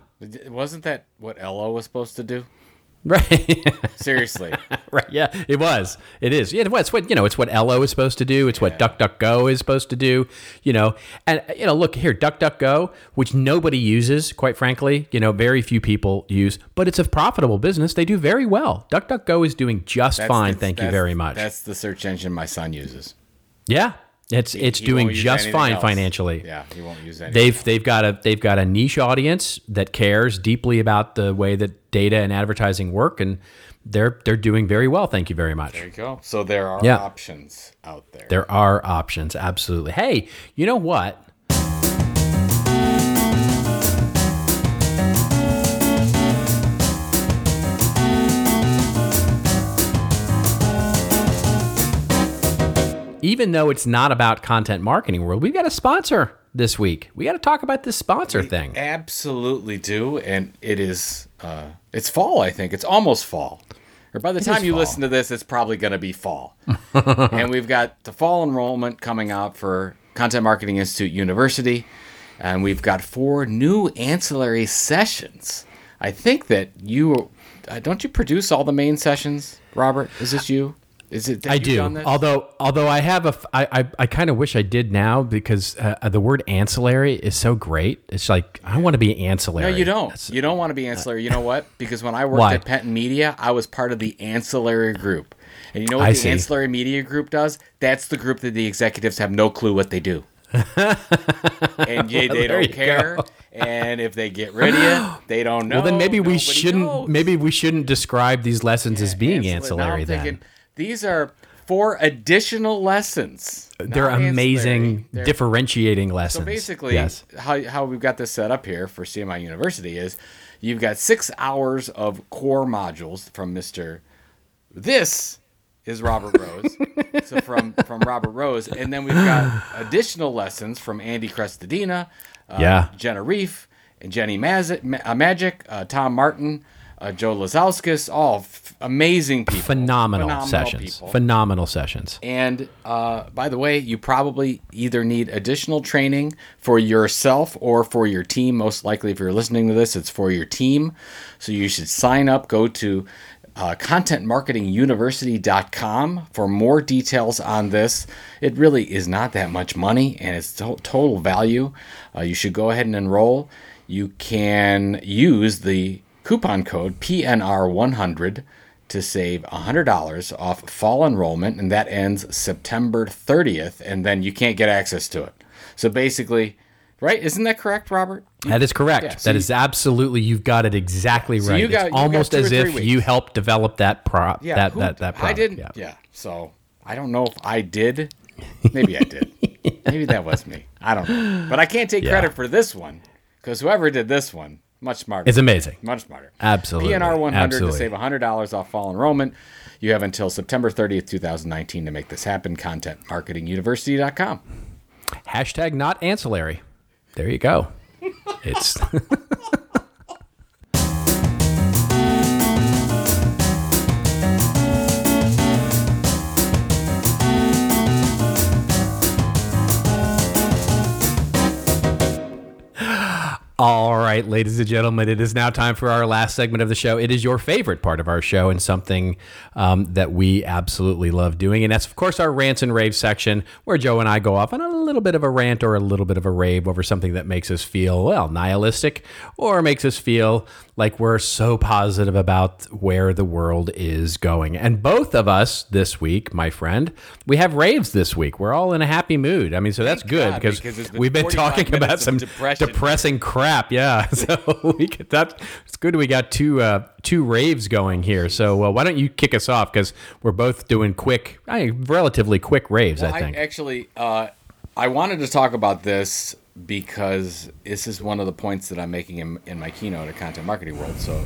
Wasn't that what Ello was supposed to do? Right. Seriously. Right yeah it was. It is. Yeah it's what you know it's what Ello is supposed to do. It's yeah. what DuckDuckGo is supposed to do you know. And you know look here DuckDuckGo which nobody uses quite frankly you know very few people use but it's a profitable business. They do very well. DuckDuckGo is doing just that's fine thank you very much. that's the search engine my son uses. Yeah It's it's He doing just fine else. financially. Yeah, he won't use anything. They've they've got a they've got a niche audience that cares deeply about the way that data and advertising work, and they're they're doing very well. Thank you very much. there you go. So there are Yeah. options out there. There are options, absolutely. Hey, you know what? Even though it's not about content marketing world, we've got a sponsor this week. We got to talk about this sponsor thing. Absolutely do, and it is. Uh, it's fall. I think it's almost fall. Or by the time you fall. listen to this, it's probably going to be fall. and we've got the fall enrollment coming out for Content Marketing Institute University, and we've got four new ancillary sessions. I think that you uh, don't you produce all the main sessions, Robert? Is this you? Is it? I do. Although, although I have a, f- I, I, I kind of wish I did now because uh, the word ancillary is so great. It's like I want to be ancillary. No, you don't. That's- you don't want to be ancillary. You know what? Because when I worked Why? at Penton Media, I was part of the ancillary group. And you know what I the see. ancillary media group does? That's the group that the executives have no clue what they do. and yeah, they don't care. And if they get rid of you, they don't know. well, then maybe we shouldn't. knows. Maybe we shouldn't describe these lessons as being Ancillary. Ancillary. Then thinking, these are four additional lessons. they're amazing. They're- differentiating lessons. so basically, yes. how, how we've got this set up here for CMI University is you've got six hours of core modules from Mr. This is Robert Rose. so from, from Robert Rose. And then we've got additional lessons from Andy Crestodina, uh, Yeah. Jenna Reef, and Jenny Maz- Ma- uh, Magic, uh, Tom Martin, uh, Joe Lazauskas, all amazing people. Phenomenal, sessions. people. Phenomenal sessions. And uh, by the way, you probably either need additional training for yourself or for your team. Most likely, if you're listening to this, it's for your team. So you should sign up. Go to uh, contentmarketinguniversity.com for more details on this. It really is not that much money and it's to- total value. Uh, you should go ahead and enroll. You can use the coupon code PNR100 to save $100 off fall enrollment, and that ends September 30th, and then you can't get access to it. So basically, right? Isn't that correct, Robert? That is correct. Yeah, so that you- is absolutely. You've got it exactly right. you got- it's almost as if weeks. you helped develop that prop. Yeah, that who- that that product. I didn't. Yeah. Yeah. So I don't know if I did. Maybe I did. Maybe that was me. I don't know. But I can't take Yeah. credit for this one because whoever did this one, much smarter. It's amazing. Much smarter. Absolutely. PNR 100 Absolutely. to save $100 off fall enrollment. You have until September 30th, 2019 to make this happen. ContentMarketingUniversity.com. Hashtag not ancillary. There you go. It's All right, ladies and gentlemen, it is now time for our last segment of the show. It is your favorite part of our show and something um, that we absolutely love doing. And that's, of course, our rants and raves section where Joe and I go off on a little bit of a rant or a little bit of a rave over something that makes us feel, well, nihilistic or makes us feel like we're so positive about where the world is going. And both of us this week, my friend, we have raves this week. We're all in a happy mood. I mean, so that's good God, because, because been we've been talking about some depression. depressing crap. Yeah, so we get that. It's good we got two uh, two raves going here. So uh, why don't you kick us off because we're both doing quick, I relatively quick raves. I I think. actually, uh, I wanted to talk about this because this is one of the points that I'm making in, in my keynote at Content Marketing World. So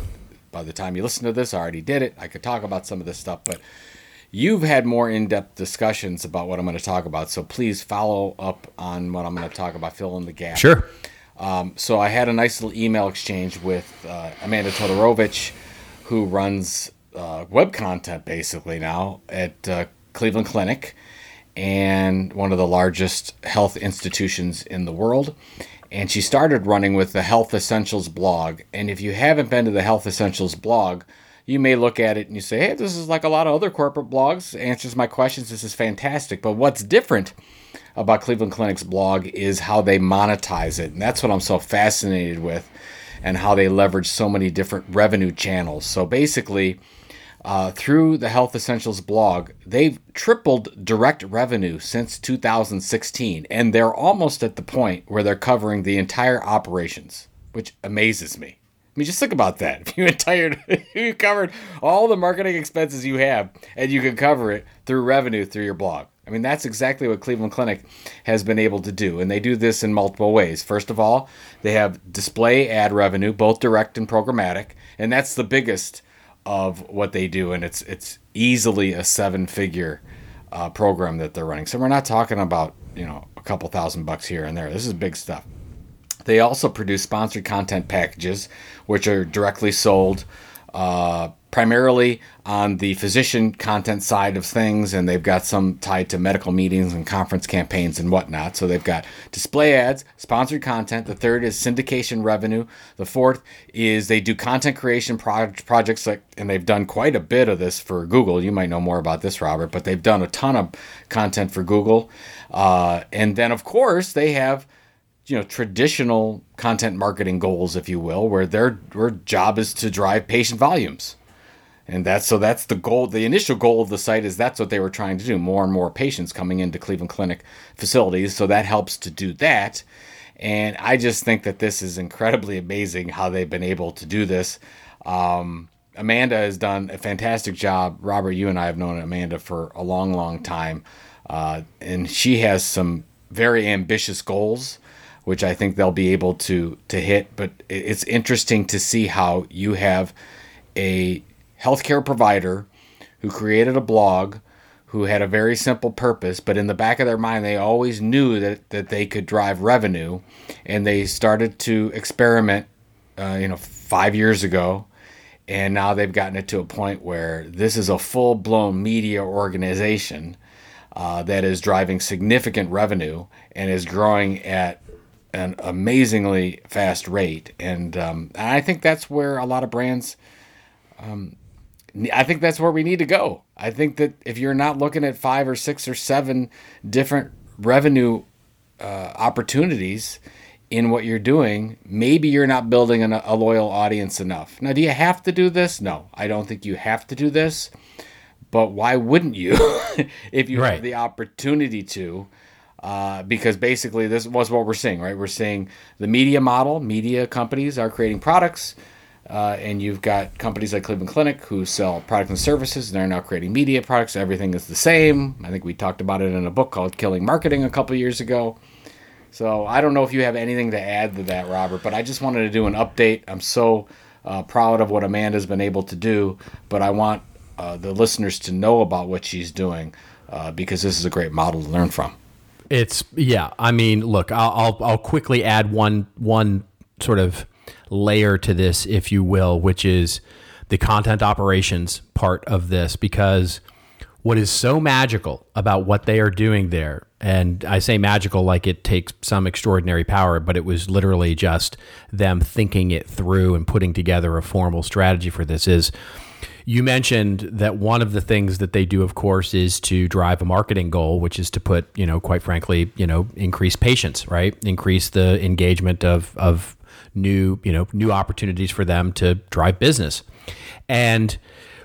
by the time you listen to this, I already did it. I could talk about some of this stuff, but you've had more in-depth discussions about what I'm going to talk about. So please follow up on what I'm going to talk about, fill in the gap. sure. Um, so I had a nice little email exchange with uh, Amanda Todorovich, who runs uh, web content basically now at uh, Cleveland Clinic and one of the largest health institutions in the world. And she started running with the Health Essentials blog. And if you haven't been to the Health Essentials blog, you may look at it and you say, hey, this is like a lot of other corporate blogs, answers my questions. This is fantastic. But what's different about Cleveland Clinic's blog is how they monetize it. And that's what I'm so fascinated with and how they leverage so many different revenue channels. So basically, uh, through the Health Essentials blog, they've tripled direct revenue since 2016, and they're almost at the point where they're covering the entire operations, which amazes me. I mean, just think about that. If you entire you covered all the marketing expenses you have, and you can cover it through revenue through your blog. I mean, that's exactly what Cleveland Clinic has been able to do, and they do this in multiple ways. First of all, they have display ad revenue, both direct and programmatic, and that's the biggest of what they do, and it's it's easily a seven figure uh, program that they're running. So we're not talking about you know a couple thousand bucks here and there. This is big stuff. They also produce sponsored content packages, which are directly sold uh, primarily on the physician content side of things, and they've got some tied to medical meetings and conference campaigns and whatnot. So they've got display ads, sponsored content. The third is syndication revenue. The fourth is they do content creation pro- projects, like, and they've done quite a bit of this for Google. You might know more about this, Robert, but they've done a ton of content for Google. Uh, and then, of course, they have you know traditional content marketing goals if you will where their their job is to drive patient volumes and that's so that's the goal the initial goal of the site is that's what they were trying to do more and more patients coming into cleveland clinic facilities. So that helps to do that. And i just think that this is incredibly amazing how they've been able to do this. Um, amanda has done a fantastic job. Robert you and i have known amanda for a long long time. Uh, and she has some very ambitious goals which I think they'll be able to to hit. But it's interesting to see how you have a healthcare provider who created a blog who had a very simple purpose, but in the back of their mind, they always knew that, that they could drive revenue, and they started to experiment, uh, you know, five years ago, and now they've gotten it to a point where this is a full blown media organization uh, that is driving significant revenue and is growing at an amazingly fast rate, and um, I think that's where a lot of brands. Um, I think that's where we need to go. I think that if you're not looking at five or six or seven different revenue uh, opportunities in what you're doing, maybe you're not building an, a loyal audience enough. Now, do you have to do this? No, I don't think you have to do this. But why wouldn't you if you Right. have the opportunity to? uh, because basically this was what we're seeing, right? We're seeing the media model. Media companies are creating products, uh, and you've got companies like Cleveland Clinic who sell products and services, and they're now creating media products. Everything is the same. I think we talked about it in a book called Killing Marketing a couple years ago. So I don't know if you have anything to add to that, Robert, but I just wanted to do an update. I'm so uh, proud of what Amanda's been able to do, but I want uh, the listeners to know about what she's doing uh, because this is a great model to learn from. It's yeah. I mean, look, I'll, I'll I'll quickly add one one sort of layer to this, if you will, which is the content operations part of this, because what is so magical about what they are doing there, and I say magical like it takes some extraordinary power, but it was literally just them thinking it through and putting together a formal strategy for this is you mentioned that one of the things that they do, of course, is to drive a marketing goal, which is to put, you know, quite frankly, you know, increase patients, right? Increase the engagement of of new, you know, new opportunities for them to drive business. And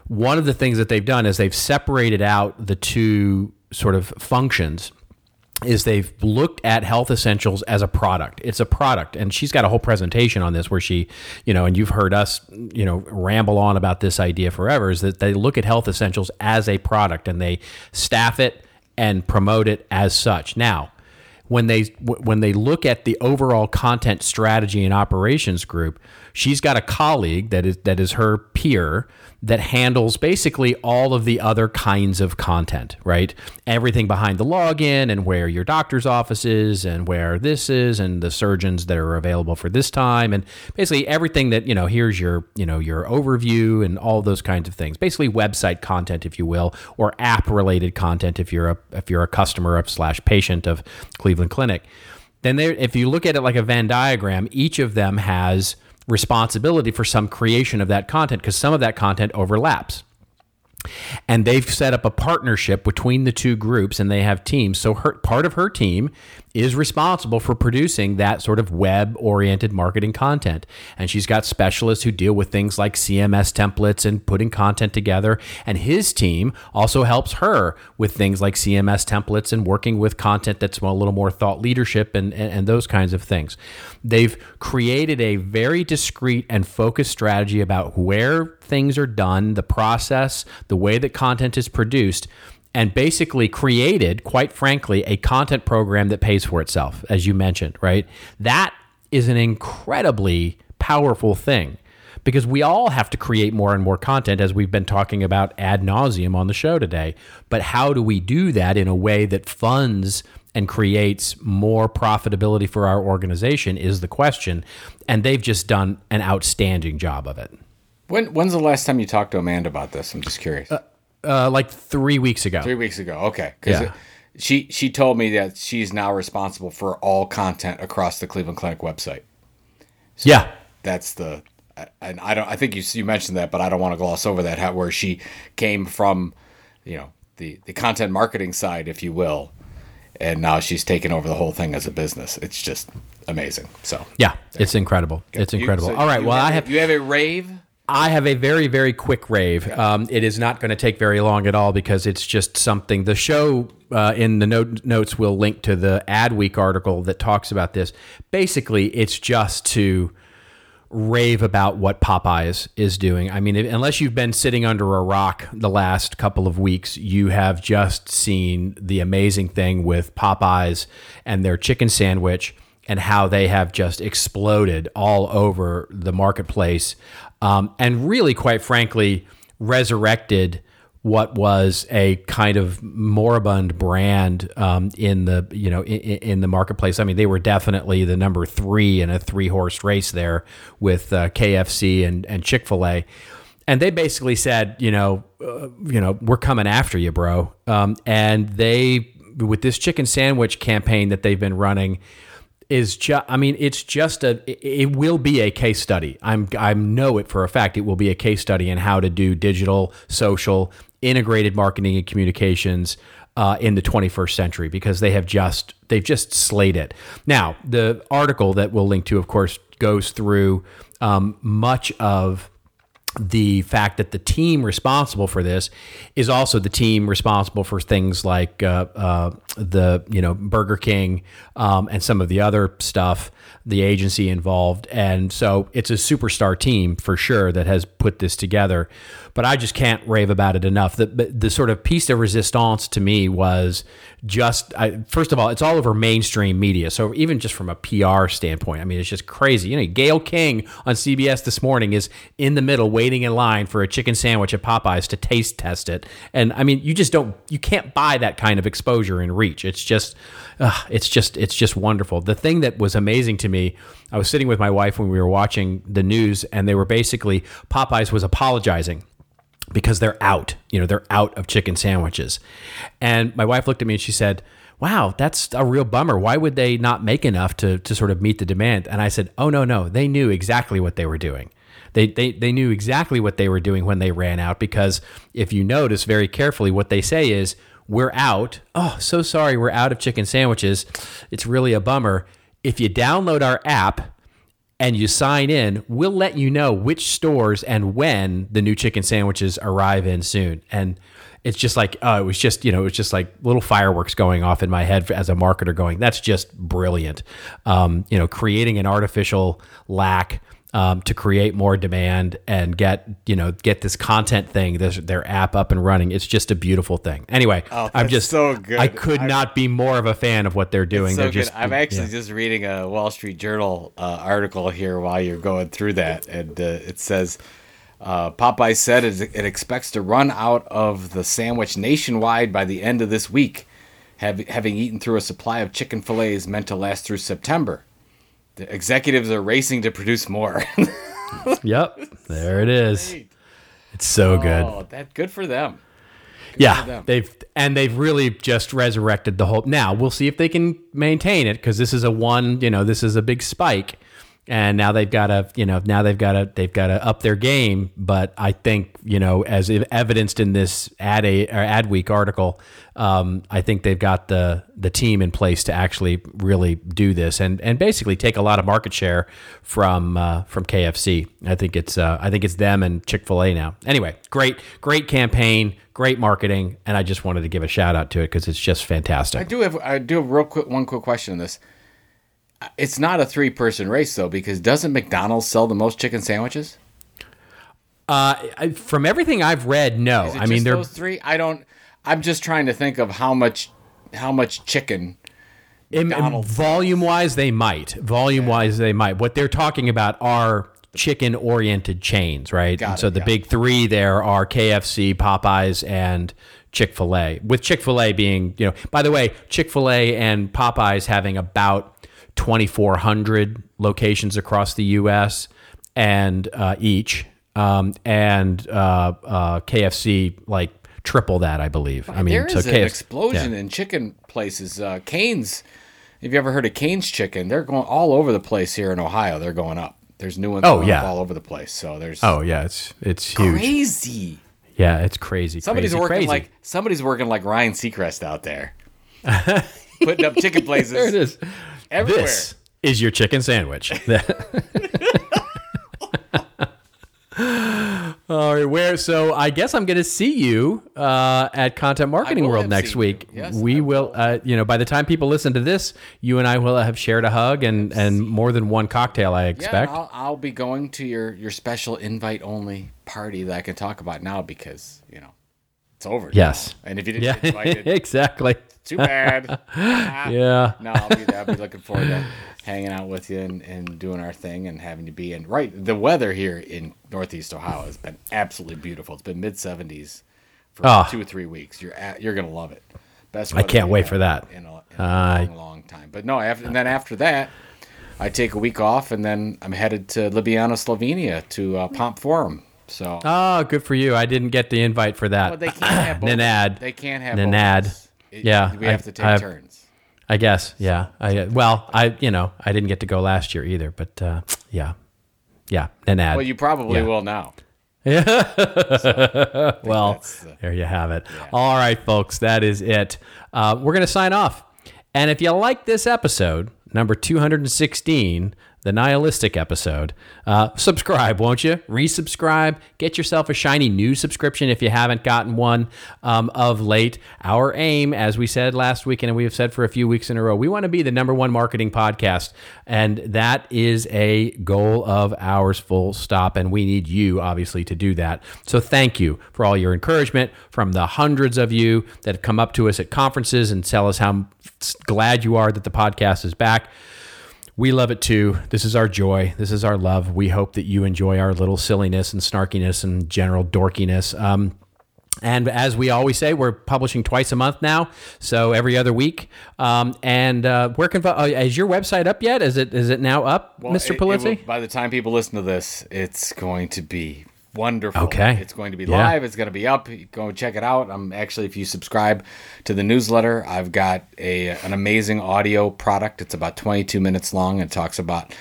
one of the things that they've done is they've separated out the two sort of functions is they've looked at health essentials as a product. It's a product, and she's got a whole presentation on this where she, you know, and you've heard us, you know, ramble on about this idea forever. Is that they look at health essentials as a product and they staff it and promote it as such. Now, when they when they look at the overall content strategy and operations group, she's got a colleague that is that is her peer that handles basically all of the other kinds of content, right? Everything behind the login and where your doctor's office is and where this is and the surgeons that are available for this time and basically everything that, you know, here's your, you know, your overview and all those kinds of things. Basically website content if you will or app related content if you're a if you're a customer of slash patient of Cleveland Clinic. Then there if you look at it like a Venn diagram, each of them has responsibility for some creation of that content because some of that content overlaps. And they've set up a partnership between the two groups and they have teams. So her part of her team is responsible for producing that sort of web oriented marketing content. And she's got specialists who deal with things like CMS templates and putting content together. And his team also helps her with things like CMS templates and working with content that's a little more thought leadership and, and, and those kinds of things. They've created a very discreet and focused strategy about where things are done, the process, the way that content is produced and basically created, quite frankly, a content program that pays for itself, as you mentioned, right? That is an incredibly powerful thing because we all have to create more and more content, as we've been talking about ad nauseum on the show today. But how do we do that in a way that funds and creates more profitability for our organization is the question. And they've just done an outstanding job of it. When, when's the last time you talked to Amanda about this? I'm just curious. Uh, uh, like three weeks ago. Three weeks ago. Okay. Because yeah. she she told me that she's now responsible for all content across the Cleveland Clinic website. So yeah. That's the and I don't I think you you mentioned that, but I don't want to gloss over that how where she came from, you know, the the content marketing side, if you will, and now she's taken over the whole thing as a business. It's just amazing. So yeah, it's incredible. It's incredible. You, so All right, well, have, I have you have a rave I have a very, very quick rave. Um, it is not going to take very long at all because it's just something. The show uh, in the note, notes will link to the Adweek article that talks about this. Basically, it's just to rave about what Popeyes is doing. I mean, unless you've been sitting under a rock the last couple of weeks, you have just seen the amazing thing with Popeyes and their chicken sandwich and how they have just exploded all over the marketplace um, and really, quite frankly, resurrected what was a kind of moribund brand um, in the you know in, in, the marketplace. I mean, they were definitely the number three in a three horse race there with uh, KFC and and Chick fil A. And they basically said, you know, uh, you know, we're coming after you, bro. Um, and they, with this chicken sandwich campaign that they've been running, is just I mean it's just a it will be a case study. I'm I know it for a fact it will be a case study in how to do digital, social, integrated marketing and communications uh, in the 21st century because they have just they've just slayed it. Now, the article that we'll link to of course goes through um, much of the fact that the team responsible for this is also the team responsible for things like uh, uh, the you know Burger King um, and some of the other stuff, the agency involved, and so it's a superstar team for sure that has put this together. But I just can't rave about it enough. The the sort of piece de resistance to me was just I, first of all, it's all over mainstream media. So even just from a PR standpoint, I mean, it's just crazy. You know, Gayle King on CBS this morning is in the middle waiting in line for a chicken sandwich at Popeyes to taste test it, and I mean, you just don't, you can't buy that kind of exposure and reach. It's just, uh, it's just, it's just wonderful. The thing that was amazing to me, I was sitting with my wife when we were watching the news, and they were basically Popeyes was apologizing because they're out. You know, they're out of chicken sandwiches. And my wife looked at me and she said, Wow, that's a real bummer. Why would they not make enough to, to sort of meet the demand? And I said, Oh, no, no. They knew exactly what they were doing. They, they, they knew exactly what they were doing when they ran out because if you notice very carefully, what they say is, We're out. Oh, so sorry, we're out of chicken sandwiches. It's really a bummer. If you download our app, and you sign in, we'll let you know which stores and when the new chicken sandwiches arrive in soon. And it's just like, oh, it was just, you know, it was just like little fireworks going off in my head as a marketer going, that's just brilliant. Um, you know, creating an artificial lack um, to create more demand and get you know get this content thing this, their app up and running. It's just a beautiful thing. Anyway oh, i'm just so good. I could I'm, not be more of a fan of what they're doing. so they're just i'm actually yeah. just reading a wall street journal uh, article here while you're going through that. And uh, it says uh, Popeye said it, it expects to run out of the sandwich nationwide by the end of this week, have, having eaten through a supply of chicken fillets meant to last through September. The executives are racing to produce more. yep, there it is. Great. It's so oh, good. That good for them. Good yeah, for them. they've and they've really just resurrected the whole. Now we'll see if they can maintain it because this is a one. You know, this is a big spike. And now they've got to you know now they've got to they've got to up their game. But i think you know as evidenced in this ad a or ad week article um, i think they've got the the team in place to actually really do this and and basically take a lot of market share from uh, from kfc i think it's uh, i think it's them and chick-fil-a now. Anyway great great campaign great marketing and i just wanted to give a shout out to it because it's just fantastic. I do have I do have real quick one quick question on this. It's not a three person race though, because doesn't McDonald's sell the most chicken sandwiches? uh, I- from everything i've read no it i mean they're those three. I don't. I'm just trying to think of how much how much chicken. Volume wise they might volume wise they might what they're talking about are chicken oriented chains right Got and it, so the big three there are kfc popeyes and chick-fil-a with chick-fil-a being you know by the way chick-fil-a and popeyes having about 2400 locations across the us and uh, each um, and uh, uh, kfc like triple that i believe i mean There is an KFC explosion in chicken places. Uh, Canes. Have you ever heard of Canes Chicken? They're going all over the place here in Ohio. They're going up. There's new ones Oh, going yeah. up all over the place. So there's oh yeah it's it's huge crazy. yeah it's crazy Somebody's crazy, working crazy. like somebody's working like Ryan Seacrest out there, putting up chicken places there it is everywhere. This is your chicken sandwich. All right, where? So I guess I'm going to see you uh, at Content Marketing World next week. Yes, we I will. Uh, you know, by the time people listen to this, you and I will have shared a hug and and more than one cocktail. I Yeah, expect. I'll, I'll be going to your your special invite only party that I can talk about now because you know it's over. Yes. now. and if you didn't yeah, get invited, exactly. too bad. Yeah. No, I'll be, I'll be looking forward to hanging out with you and, and doing our thing and having to be in. Right, the weather here in Northeast Ohio has been absolutely beautiful. It's been mid 70s for Ah. two or three weeks. You're at, you're gonna love it. Best. I can't wait for that. in a, in a I- long, long time. But no, after and then after that, I take a week off and then I'm headed to Ljubljana, Slovenia to uh, Pomp Forum. So Oh, good for you. I didn't get the invite for that. well, they can't have both. Nenad. They can't have Nenad. both. It- Yeah, we have I- to take I- turns. I guess, yeah. I well, I you know I didn't get to go last year either, but uh, yeah, yeah. Nenad. Well, you probably Yeah. will now. Yeah. well, that's the- there you have it. All right, folks, that is it. Uh, we're going to sign off. And if you like this episode, number 216, the nihilistic episode, uh, subscribe, won't you? Resubscribe. Get yourself a shiny new subscription if you haven't gotten one um, of late. Our aim, as we said last week, and we have said for a few weeks in a row, we want to be the number one marketing podcast. And that is a goal of ours, full stop. And we need you, obviously, to do that. So thank you for all your encouragement from the hundreds of you that have come up to us at conferences and tell us how glad you are that the podcast is back. We love it too. This is our joy. This is our love. We hope that you enjoy our little silliness and snarkiness and general dorkiness. Um, and as we always say, we're publishing twice a month now, so every other week. Um, and uh, where can uh, is your website up yet? Is it is it now up, Well, Mr. Pulizzi? by the time people listen to this, it's going to be wonderful. Okay. It's going to be Yeah. live. It's going to be up. Go check it out. I'm actually, if you subscribe to the newsletter, I've got a an amazing audio product. It's about 22 minutes long and talks about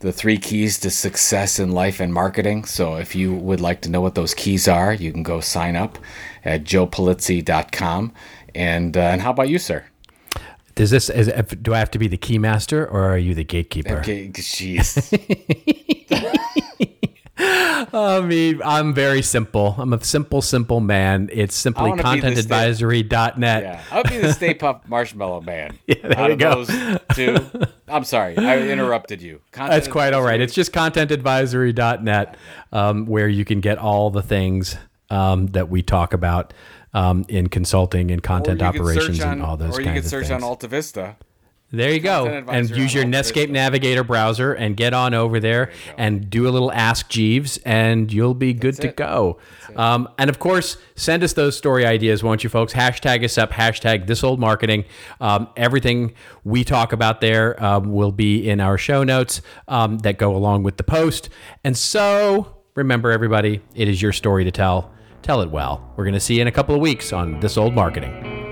the three keys to success in life and marketing. So if you would like to know what those keys are, you can go sign up at joepulizzi.com. And uh, and how about you, sir? Does this is, do I have to be the key master or are you the gatekeeper? Okay, jeez. I mean, I'm very simple. I'm a simple, simple man. It's simply contentadvisory.net. Yeah, I would be the Stay Puft Marshmallow Man. Yeah, there Out you of go. those two, I'm sorry, I interrupted you. That's quite all right. It's just contentadvisory.net um, where you can get all the things um, that we talk about um, in consulting and content operations and all those Or you can search on Alta Vista. There you go. And use your Netscape. Navigator browser and get on over there and do a little Ask Jeeves, and you'll be good to it. go. Um, and of course, send us those story ideas, won't you, folks? Hashtag us up, hashtag this old marketing. Um, everything we talk about there um, will be in our show notes um, that go along with the post. And so, remember, everybody, it is your story to tell. Tell it well. We're going to see you in a couple of weeks on This Old Marketing.